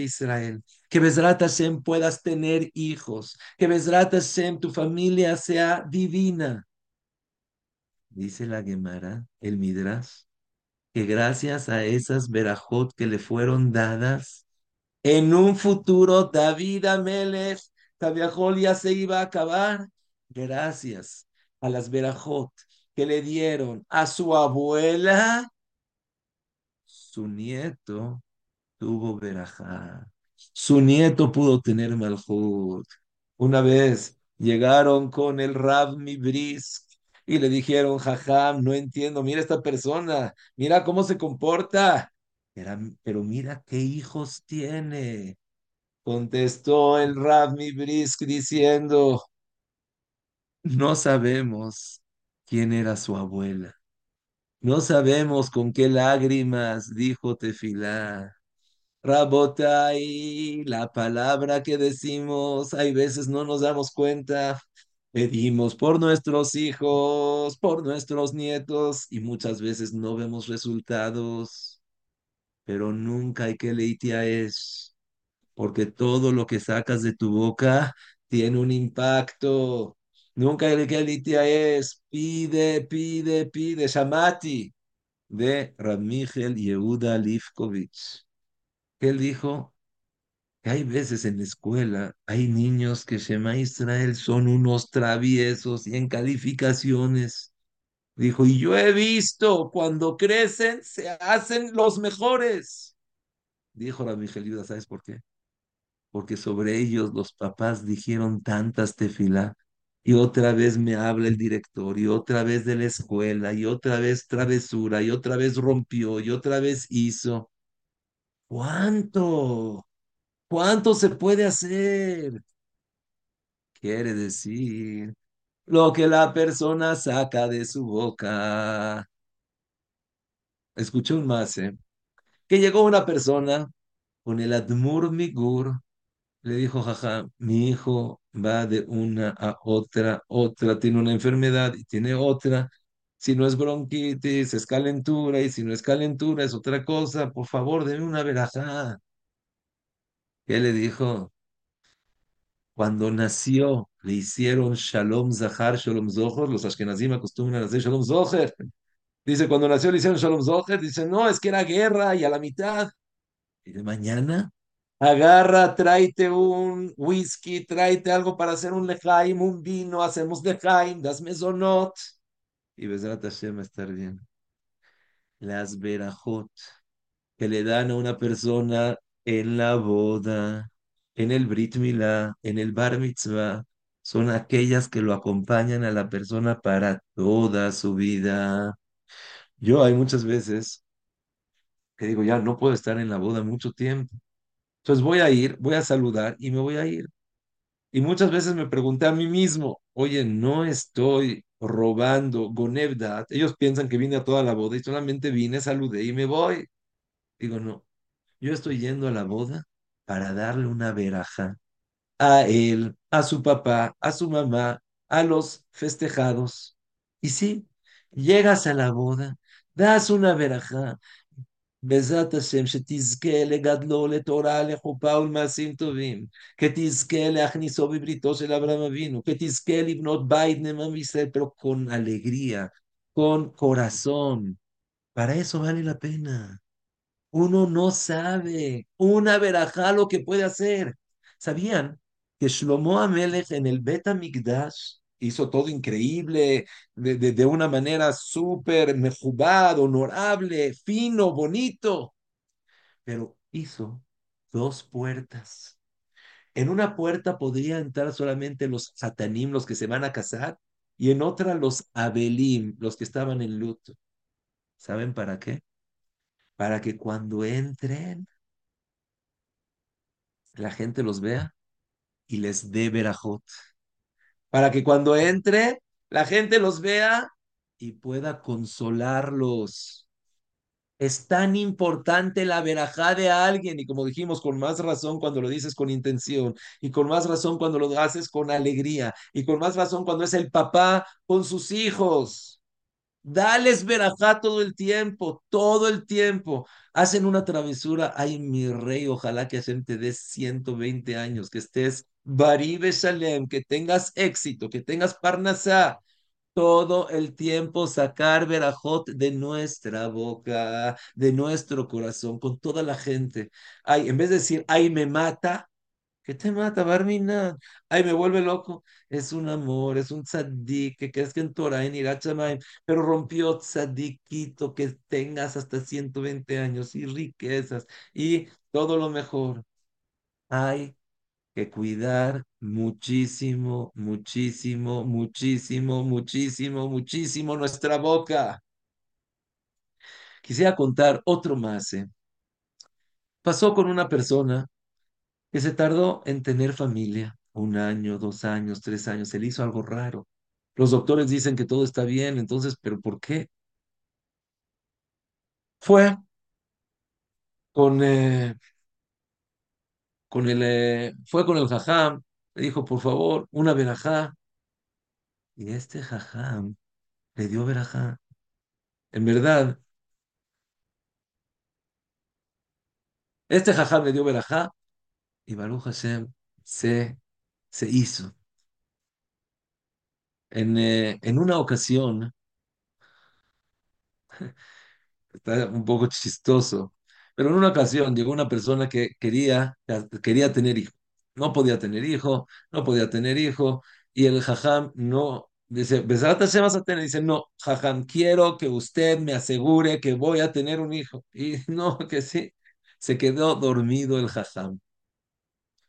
Israel. Que Bezrat Hashem puedas tener hijos. Que Bezrat Hashem, tu familia sea divina dice la Gemara, el Midrash, que gracias a esas verajot que le fueron dadas, en un futuro David Amelech, Tabiajol ya se iba a acabar, gracias a las verajot que le dieron a su abuela, su nieto tuvo verajá. Su nieto pudo tener malhut. Una vez llegaron con el Rab Mibris y le dijeron, jajam, no entiendo, mira esta persona, mira cómo se comporta, pero mira qué hijos tiene. Contestó el Rav Brisk diciendo, No sabemos quién era su abuela. No sabemos con qué lágrimas dijo Tefilá. Rabotai, la palabra que decimos, hay veces no nos damos cuenta. Pedimos por nuestros hijos, por nuestros nietos y muchas veces no vemos resultados, pero nunca hay que leitia es, porque todo lo que sacas de tu boca tiene un impacto. Nunca hay que leitia es, pide, pide, pide, shamati de Ramígel Yehuda Lifkovich. Él dijo que hay veces en la escuela hay niños que Shema Israel son unos traviesos y en calificaciones. Dijo, y yo he visto cuando crecen se hacen los mejores. Dijo Rabbi Yehuda, ¿sabes por qué? Porque sobre ellos los papás dijeron tantas tefilá. Y otra vez me habla el director, y otra vez de la escuela, y otra vez travesura, y otra vez rompió, y otra vez hizo. ¿Cuánto? ¿Cuánto se puede hacer? Quiere decir lo que la persona saca de su boca. Escuché un más, ¿eh? Que llegó una persona con el Admur Migur, le dijo, jaja, mi hijo va de una a otra, otra, tiene una enfermedad y tiene otra. Si no es bronquitis, es calentura, y si no es calentura, es otra cosa. Por favor, deme una verajá. ¿Qué le dijo? Cuando nació, le hicieron Shalom Zahar, Shalom Zohar. Los Ashkenazim acostumbran a hacer Shalom Zohar. Dice, cuando nació le hicieron Shalom Zohar. Dice, no, es que era guerra y a la mitad. Y de mañana, agarra, tráete un whisky, tráete algo para hacer un lejaim, un vino, hacemos lejaim, das mesonot. Y Bezrat Hashem a estar bien. Las verajot que le dan a una persona en la boda, en el Brit Milá, en el Bar Mitzvah, son aquellas que lo acompañan a la persona para toda su vida. Yo hay muchas veces que digo, ya no puedo estar en la boda mucho tiempo. Entonces voy a ir, voy a saludar y me voy a ir. Y muchas veces me pregunté a mí mismo, oye, no estoy robando Gonevdat. Ellos piensan que vine a toda la boda y solamente vine, saludé y me voy. Digo, no, Yo estoy yendo a la boda para darle una veraja a él, a su papá, a su mamá, a los festejados. Y sí, llegas a la boda, das una veraja. בעזרת השם, שתזכה לגדלו לתורה, לחופה ולמעשים טובים, כתזכה להכניסו בבריתו של אברהם אבינו, כתזכה לבנות בית נאמן בישראל, pero con alegría, con corazón. Para eso vale la pena. Uno no sabe una verajá lo que puede hacer. ¿Sabían que Shlomo Amelech en el Bet HaMikdash hizo todo increíble, de, de, una manera súper mejubad, honorable, fino, bonito? Pero hizo dos puertas. En una puerta podría entrar solamente los satanim, los que se van a casar, y en otra los abelim, los que estaban en luto. ¿Saben para qué? Para que cuando entren la gente los vea y les dé verajot. Para que cuando entre, la gente los vea y pueda consolarlos. Es tan importante la verajá de alguien y como dijimos, con más razón cuando lo dices con intención y con más razón cuando lo haces con alegría y con más razón cuando es el papá con sus hijos. Dales verajá todo el tiempo, todo el tiempo. Hacen una travesura. Ay, mi rey, ojalá que Hashem te dé 120 años, que estés Baribe Shalem, que tengas éxito, que tengas Parnasá. Todo el tiempo sacar verajot de nuestra boca, de nuestro corazón, con toda la gente. Ay, en vez de decir, ay, me mata, ¿Qué te mata, Barmina? Ay, me vuelve loco. Es un amor, es un tzadik que crees que en Torah, en Irachamayim, pero rompió tzadikito que tengas hasta 120 años y riquezas y todo lo mejor. Hay que cuidar muchísimo, muchísimo, muchísimo, muchísimo, muchísimo nuestra boca. Quisiera contar otro más. ¿eh? Pasó con una persona que se tardó en tener familia, un año, dos años, tres años, se le hizo algo raro. Los doctores dicen que todo está bien, entonces, ¿pero por qué? Fue con, eh, con el, eh, fue con el jajam, le dijo, por favor, una verajá. Y este jajam le dio verajá. En verdad, este jajam le dio verajá y Baruch Hashem se, se hizo. En, eh, en una ocasión, está un poco chistoso, pero en una ocasión llegó una persona que quería, quería tener hijo. No podía tener hijo, no podía tener hijo, y el jajam no, dice, Besat Hashem vas a tener, dice, no, jajam, quiero que usted me asegure que voy a tener un hijo. Y no, que sí, se quedó dormido el jajam.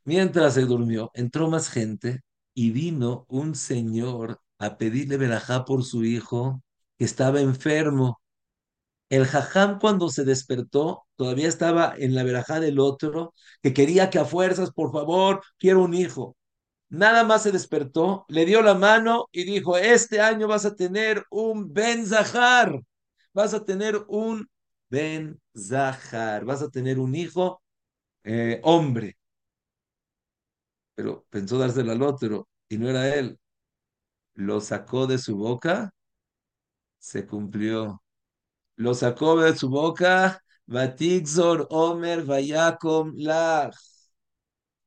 Mientras se durmió, entró más gente y vino un señor a pedirle verajá por su hijo que estaba enfermo. El jajam cuando se despertó todavía estaba en la verajá del otro, que quería que a fuerzas, por favor, quiero un hijo. Nada más se despertó, le dio la mano y dijo, este año vas a tener un Ben Zahar, vas a tener un Ben Zahar, vas a tener un hijo eh, hombre. Pero pensó dárselo al otro y no era él. Lo sacó de su boca, se cumplió. Lo sacó de su boca, Batixor Omer Vayakom Lach.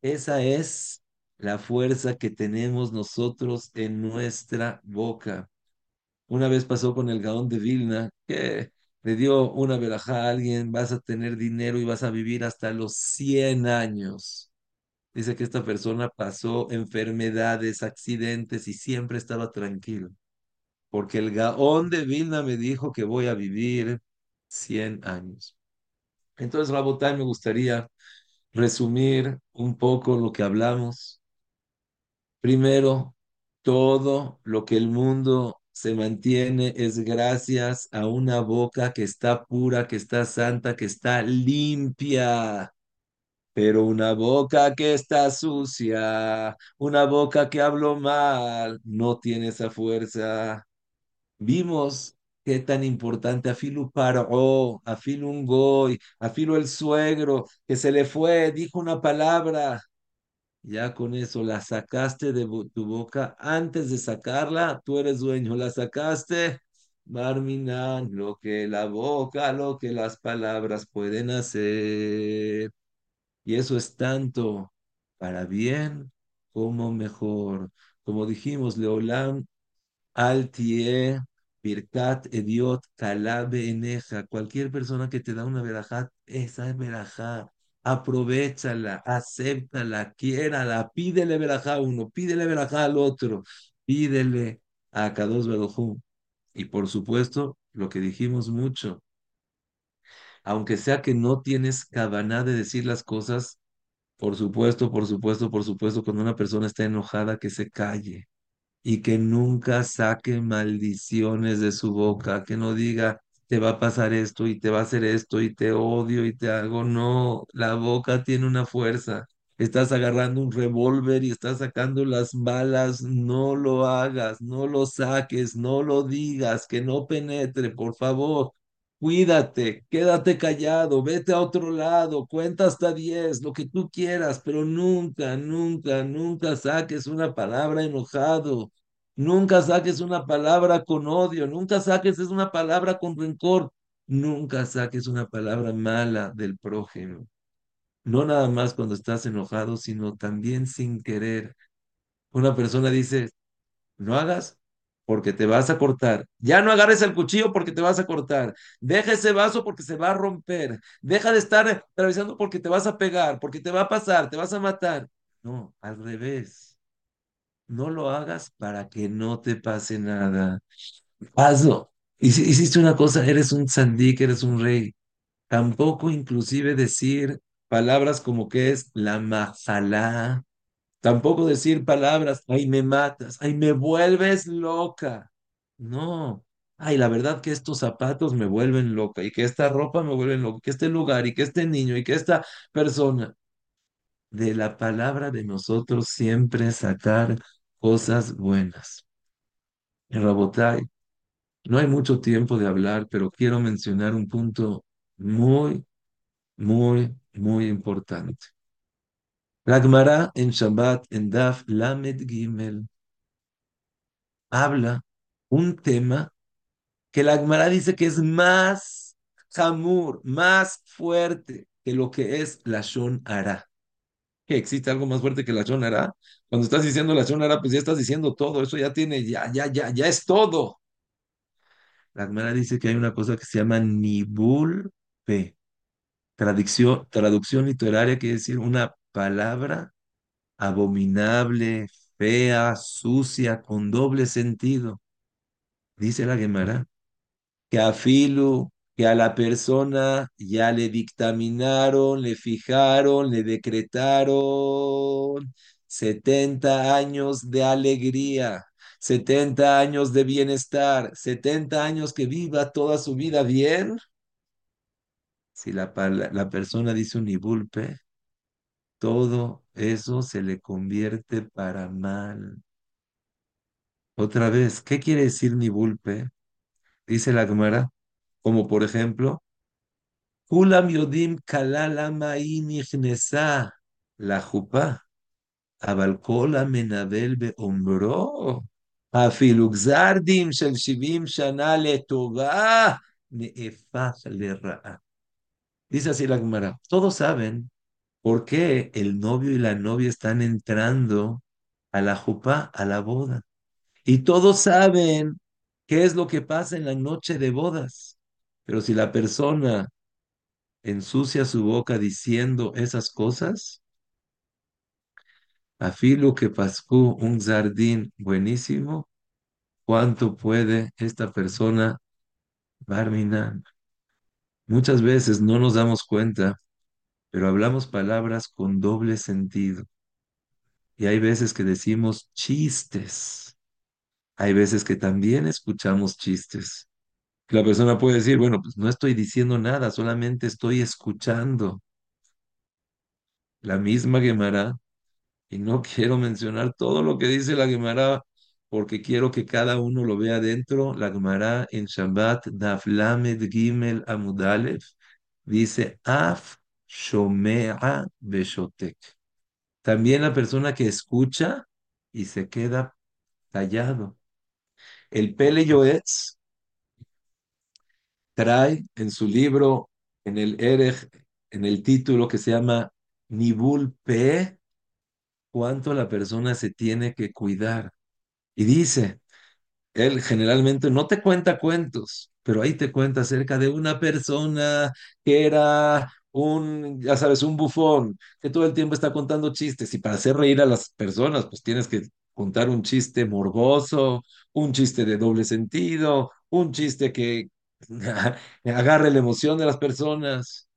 Esa es la fuerza que tenemos nosotros en nuestra boca. Una vez pasó con el Gaón de Vilna, que le dio una verajá a alguien, vas a tener dinero y vas a vivir hasta los 100 años. Dice que esta persona pasó enfermedades, accidentes y siempre estaba tranquilo, porque el Gaón de Vilna me dijo que voy a vivir 100 años. Entonces, Rabotai, me gustaría resumir un poco lo que hablamos. Primero, todo lo que el mundo se mantiene es gracias a una boca que está pura, que está santa, que está limpia. Pero una boca que está sucia, una boca que habló mal, no tiene esa fuerza. Vimos qué tan importante Afilu paró, Afilu un goy, Afilu el suegro, que se le fue, dijo una palabra. Ya con eso la sacaste de tu boca. Antes de sacarla, tú eres dueño. La sacaste, Barminan, lo que la boca, lo que las palabras pueden hacer. Y eso es tanto para bien como mejor. Como dijimos, Leolam Altie, Birkat, Ediot, Kalabe, Eneja. Cualquier persona que te da una verajá, esa es verajá. Aprovechala, acéptala, quiérala, pídele verajá a uno, pídele verajá al otro, pídele a Kadosh Baruj Y por supuesto, lo que dijimos mucho, aunque sea que no tienes cabana de decir las cosas, por supuesto, por supuesto, por supuesto, cuando una persona está enojada, que se calle y que nunca saque maldiciones de su boca, que no diga, te va a pasar esto y te va a hacer esto y te odio y te hago. No, la boca tiene una fuerza. Estás agarrando un revólver y estás sacando las balas. No lo hagas, no lo saques, no lo digas, que no penetre, por favor. Cuídate, quédate callado, vete a otro lado, cuenta hasta 10, lo que tú quieras, pero nunca, nunca, nunca saques una palabra enojado, nunca saques una palabra con odio, nunca saques una palabra con rencor, nunca saques una palabra mala del prójimo. No nada más cuando estás enojado, sino también sin querer. Una persona dice, no hagas porque te vas a cortar. Ya no agarres el cuchillo porque te vas a cortar. Deja ese vaso porque se va a romper. Deja de estar atravesando porque te vas a pegar, porque te va a pasar, te vas a matar. No, al revés. No lo hagas para que no te pase nada. Hazlo. Hiciste una cosa, eres un sandik, eres un rey. Tampoco inclusive decir palabras como que es la majalá, Tampoco decir palabras, ay, me matas, ay, me vuelves loca. No, ay, la verdad que estos zapatos me vuelven loca y que esta ropa me vuelve loca, que este lugar y que este niño y que esta persona. De la palabra de nosotros siempre sacar cosas buenas. Rabotai, no hay mucho tiempo de hablar, pero quiero mencionar un punto muy, muy, muy importante. La Gemara en Shabbat, en Daf Lamed Gimel, habla un tema que la Gemara dice que es más jamur, más fuerte que lo que es la Shon Ara. ¿Que existe algo más fuerte que la Shon Ara? Cuando estás diciendo la Shon Ara, pues ya estás diciendo todo, eso ya tiene, ya, ya, ya, ya es todo. La Gemara dice que hay una cosa que se llama Nibul Pe. Traducción, traducción literaria quiere decir una palabra abominable, fea, sucia, con doble sentido. Dice la Gemara que a Filu, que a la persona ya le dictaminaron, le fijaron, le decretaron 70 años de alegría, 70 años de bienestar, 70 años que viva toda su vida bien. Si la, la persona dice un ibulpe, todo eso se le convierte para mal. Otra vez, ¿qué quiere decir mi vulpe? Dice la Gemara, como por ejemplo, Kulam yodim la jupá, abalcola menabel beombro, afiluxardim shel shivim shana letová, neefaj le Dice así la Gemara, todos saben por qué el novio y la novia están entrando a la jupá, a la boda. Y todos saben qué es lo que pasa en la noche de bodas. Pero si la persona ensucia su boca diciendo esas cosas, afilo que un jardín buenísimo, ¿cuánto puede esta persona barminar? Muchas veces no nos damos cuenta, pero hablamos palabras con doble sentido. Y hay veces que decimos chistes. Hay veces que también escuchamos chistes. La persona puede decir, bueno, pues no estoy diciendo nada, solamente estoy escuchando. La misma Gemara Y no quiero mencionar todo lo que dice la Gemara, porque quiero que cada uno lo vea dentro. La Gemara en Shabbat, Daf Lamed Gimel Amud Aleph, dice Af Shomea Beshotek. También la persona que escucha y se queda callado. El Pele Yoetz trae en su libro, en el Erech, en el título que se llama Nibul Pe, cuánto la persona se tiene que cuidar. Y dice, él generalmente no te cuenta cuentos, pero ahí te cuenta acerca de una persona que era un, ya sabes, un bufón, que todo el tiempo está contando chistes y para hacer reír a las personas, pues tienes que contar un chiste morboso, un chiste de doble sentido, un chiste que agarre la emoción de las personas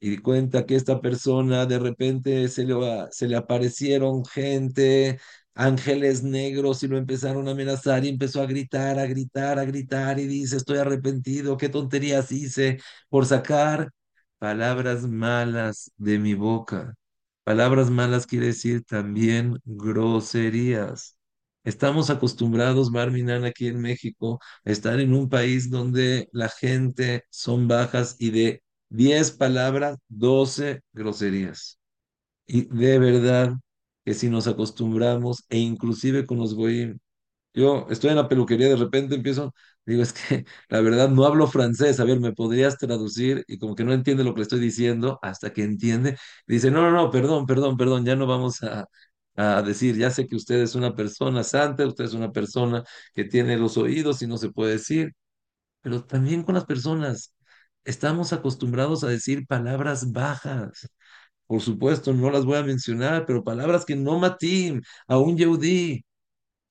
y cuenta que esta persona de repente se le, se le aparecieron gente, ángeles negros y lo empezaron a amenazar y empezó a gritar, a gritar, a gritar y dice, estoy arrepentido, qué tonterías hice por sacar palabras malas de mi boca. Palabras malas quiere decir también groserías. Estamos acostumbrados, Barminan, aquí en México, a estar en un país donde la gente son bajas y de 10 palabras, 12 groserías. Y de verdad que si nos acostumbramos, e inclusive con los goyim, yo estoy en la peluquería, de repente empiezo, digo, es que la verdad no hablo francés, a ver, ¿me podrías traducir? Y como que no entiende lo que le estoy diciendo, hasta que entiende, dice, no, no, no, perdón, perdón, perdón, ya no vamos a, a decir, ya sé que usted es una persona santa, usted es una persona que tiene los oídos y no se puede decir, pero también con las personas. Estamos acostumbrados a decir palabras bajas. Por supuesto, no las voy a mencionar, pero palabras que no matim a un yehudí.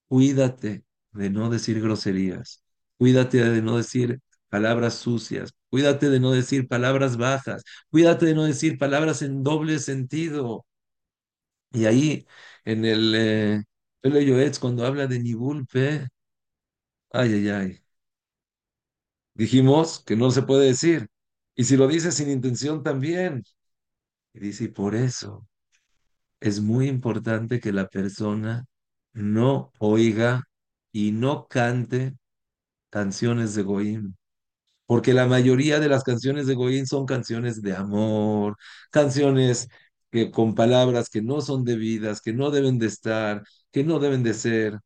Cuídate de no decir groserías. Cuídate de no decir palabras sucias. Cuídate de no decir palabras bajas. Cuídate de no decir palabras en doble sentido. Y ahí, en el eh, Yoetz, cuando habla de Nibulpe, ay, ay, ay. Dijimos que no se puede decir. Y si lo dice sin intención también. Y dice, y por eso es muy importante que la persona no oiga y no cante canciones de Goim. Porque la mayoría de las canciones de Goim son canciones de amor, canciones que con palabras que no son debidas, que no deben de estar, que no deben de ser.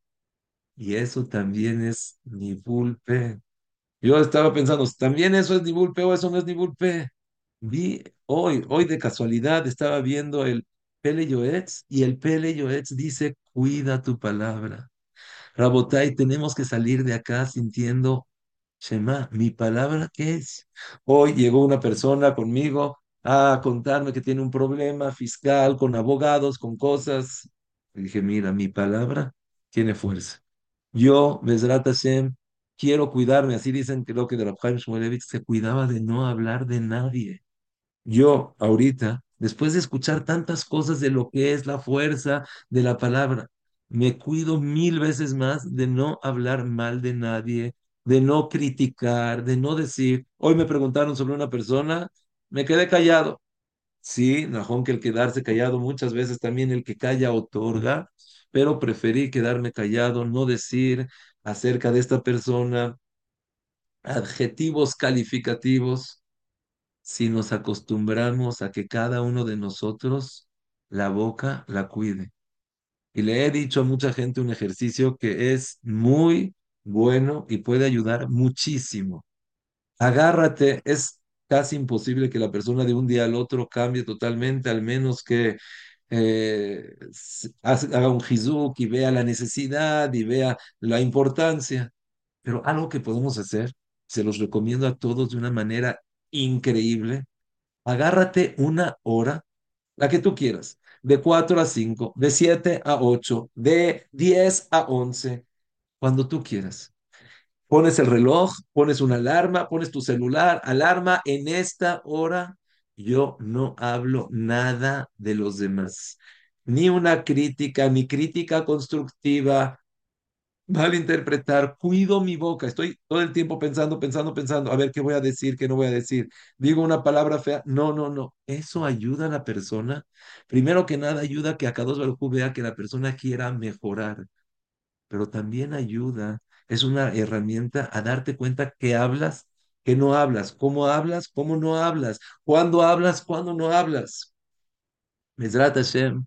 Y eso también es nibulpe. Yo estaba pensando, ¿también eso es nibulpe o eso no es nibulpe? Vi hoy, hoy de casualidad estaba viendo el Pele Yoetz y el Pele Yoetz dice, cuida tu palabra. Rabotai, tenemos que salir de acá sintiendo, Shema, mi palabra, ¿qué es? Hoy llegó una persona conmigo a contarme que tiene un problema fiscal con abogados, con cosas. Le dije, mira, mi palabra tiene fuerza. Yo, Bezrat Hashem, quiero cuidarme. Así dicen, creo que de Rabhaim Shmulevich se cuidaba de no hablar de nadie. Yo, ahorita, después de escuchar tantas cosas de lo que es la fuerza de la palabra, me cuido mil veces más de no hablar mal de nadie, de no criticar, de no decir, hoy me preguntaron sobre una persona, me quedé callado. Sí, Najón, que el quedarse callado muchas veces también el que calla otorga, pero preferí quedarme callado, no decir acerca de esta persona adjetivos calificativos si nos acostumbramos a que cada uno de nosotros la boca la cuide. Y le he dicho a mucha gente un ejercicio que es muy bueno y puede ayudar muchísimo. Agárrate, es casi imposible que la persona de un día al otro cambie totalmente, al menos que eh, haga un hizuk y vea la necesidad y vea la importancia. Pero algo que podemos hacer, se los recomiendo a todos de una manera increíble, Agárrate una hora, la que tú quieras, de 4 a 5, de 7 a 8, de 10 a 11, cuando tú quieras. Pones el reloj, pones una alarma, pones tu celular, alarma, en esta hora yo no hablo nada de los demás. Ni una crítica, ni crítica constructiva, malinterpretar, cuido mi boca, estoy todo el tiempo pensando, pensando, pensando, a ver qué voy a decir, qué no voy a decir. Digo una palabra fea, no, no, no. Eso ayuda a la persona. Primero que nada, ayuda a que a Kadosh Baruj Hu vea que la persona quiera mejorar, pero también ayuda, es una herramienta a darte cuenta que hablas, que no hablas, cómo hablas, cómo no hablas, cuándo hablas, cuándo no hablas. Mesrat Hashem,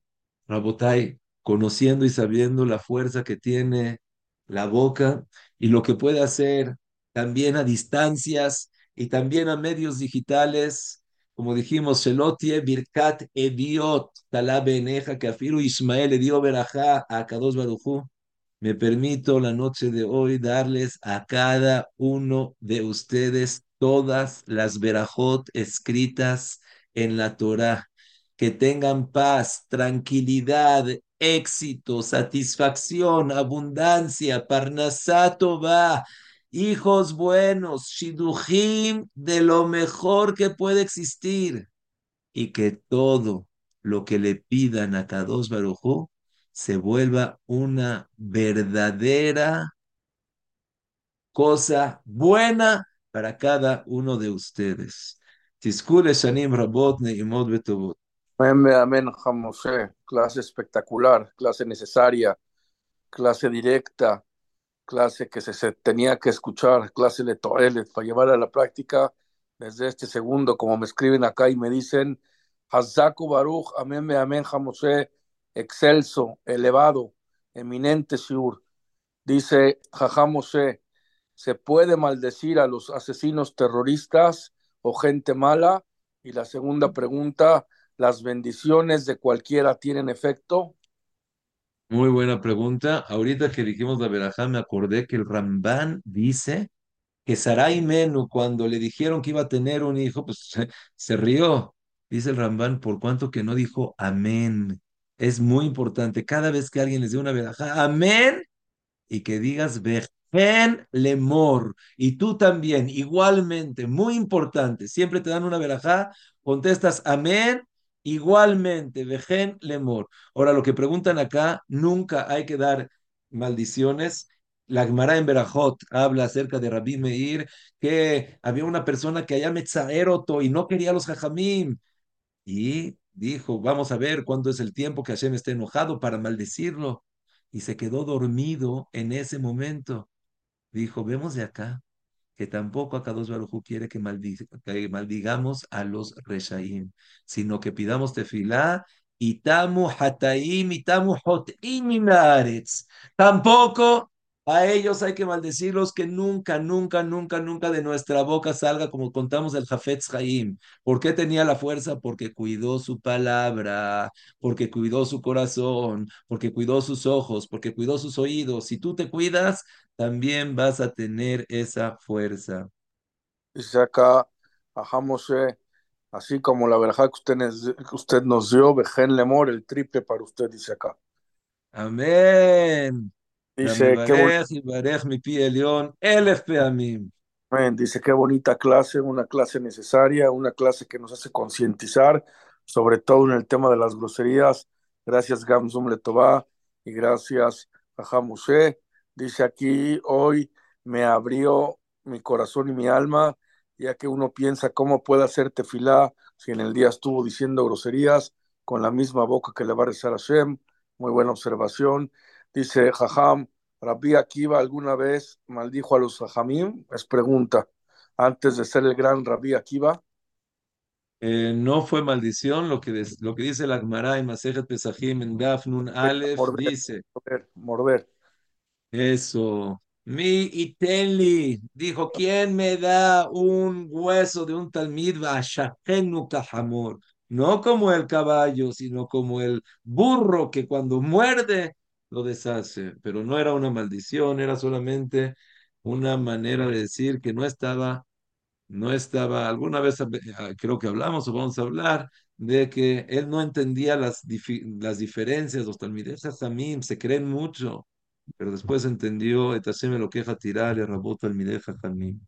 Rabotai, conociendo y sabiendo la fuerza que tiene la boca y lo que puede hacer también a distancias y también a medios digitales, como dijimos, Shelotie Birkat Ediot, Talabe Eneja, que Afiru Ismael le dio verajá a Kadosh Barujú. Me permito la noche de hoy darles a cada uno de ustedes todas las verajot escritas en la Torah que tengan paz, tranquilidad, éxito, satisfacción, abundancia, parnasato va, hijos buenos, shidujim de lo mejor que puede existir, y que todo lo que le pidan a Kadosh Barujú se vuelva una verdadera cosa buena para cada uno de ustedes. Shanim Betovot. Amén, amén, Jamosé. Clase espectacular, clase necesaria, clase directa, clase que se, tenía que escuchar, clase de Toelet para llevar a la práctica desde este segundo, como me escriben acá y me dicen, Hazaku Baruch, amén, amén, Jamosé, excelso, elevado, eminente Shur. Dice Jajamosé, ¿se puede maldecir a los asesinos terroristas o gente mala? Y la segunda pregunta, ¿las bendiciones de cualquiera tienen efecto? Muy buena pregunta. Ahorita que dijimos la verajá, me acordé que el Ramban dice que Sarai Menu, cuando le dijeron que iba a tener un hijo, pues se, rió. Dice el Ramban, por cuanto que no dijo amén. Es muy importante. Cada vez que alguien les dé una verajá, amén, y que digas vejen lemor. Y tú también, igualmente, muy importante. Siempre te dan una verajá, contestas amén, igualmente, vejen lemor. Ahora, lo que preguntan acá, nunca hay que dar maldiciones. La Gemara en Berajot habla acerca de Rabbi Meir, que había una persona que allá Metzaeroto y no quería los jajamim. Y dijo, vamos a ver cuándo es el tiempo que Hashem esté enojado para maldecirlo. y se quedó dormido en ese momento. Dijo, vemos de acá que tampoco Akadosh Baruj Hu quiere que, que maldigamos a los reshaim, sino que pidamos tefilá, itamu hataim, itamu hotim. Tampoco a ellos hay que maldecirlos, que nunca, nunca, nunca, nunca de nuestra boca salga como contamos el Jafetz Haim. ¿Por qué tenía la fuerza? Porque cuidó su palabra, porque cuidó su corazón, porque cuidó sus ojos, porque cuidó sus oídos. Si tú te cuidas, también vas a tener esa fuerza. Dice acá, Moshe, así como la verja que usted, nos- que usted nos dio, Vejen Lemor, el triple para usted, dice acá. Amén. Dice, qué bonito, dice, qué bonita clase, una clase necesaria, una clase que nos hace concientizar, sobre todo en el tema de las groserías. Gracias, Gamsum Letová, y gracias, ajá Moshe. Dice aquí, hoy me abrió mi corazón y mi alma, ya que uno piensa cómo puede hacer tefilá si en el día estuvo diciendo groserías con la misma boca que le va a rezar a Hashem. Muy buena observación. Dice Jajam, Rabbi Akiva alguna vez maldijo a los Jajamim. Es pregunta. Antes de ser el gran Rabbi Akiva, Eh, no fue maldición lo que, des- lo que dice la Gemara en Masejet Pesachim en Daf Nun Aleph, morder, dice, morder, morder. eso, mi itenli, dijo, ¿quién me da un hueso de un talmid? No como el caballo, sino como el burro que cuando muerde lo deshace. Pero no era una maldición, era solamente una manera de decir que no estaba no estaba, alguna vez eh, creo que hablamos o vamos a hablar de que él no entendía las, las diferencias, los talmides Jajamim se creen mucho, pero después entendió, Hashem lo queja tirar, y rabot talmidei Jajamim.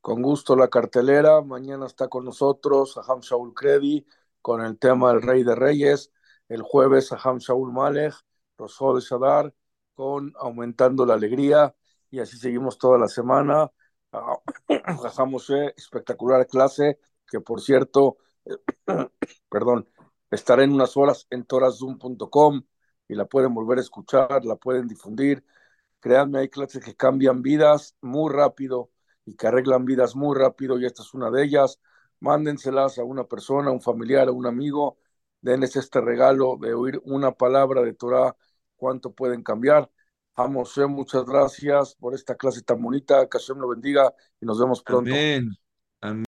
Con gusto la cartelera. Mañana está con nosotros Aham Shaul Kredi con el tema del Rey de Reyes. El jueves Aham Shaul Malech, Rosó de Shadar con Aumentando la Alegría. Y así seguimos toda la semana. Aham Moshe, espectacular clase, que por cierto, perdón, estaré en unas horas en toraszoom.com y la pueden volver a escuchar, la pueden difundir. Créanme, hay clases que cambian vidas muy rápido y que arreglan vidas muy rápido y esta es una de ellas. Mándenselas a una persona, a un familiar, a un amigo. Denles este regalo de oír una palabra de Torah, cuánto pueden cambiar. Vamos, muchas gracias por esta clase tan bonita. Que Hashem lo bendiga y nos vemos pronto. Amén.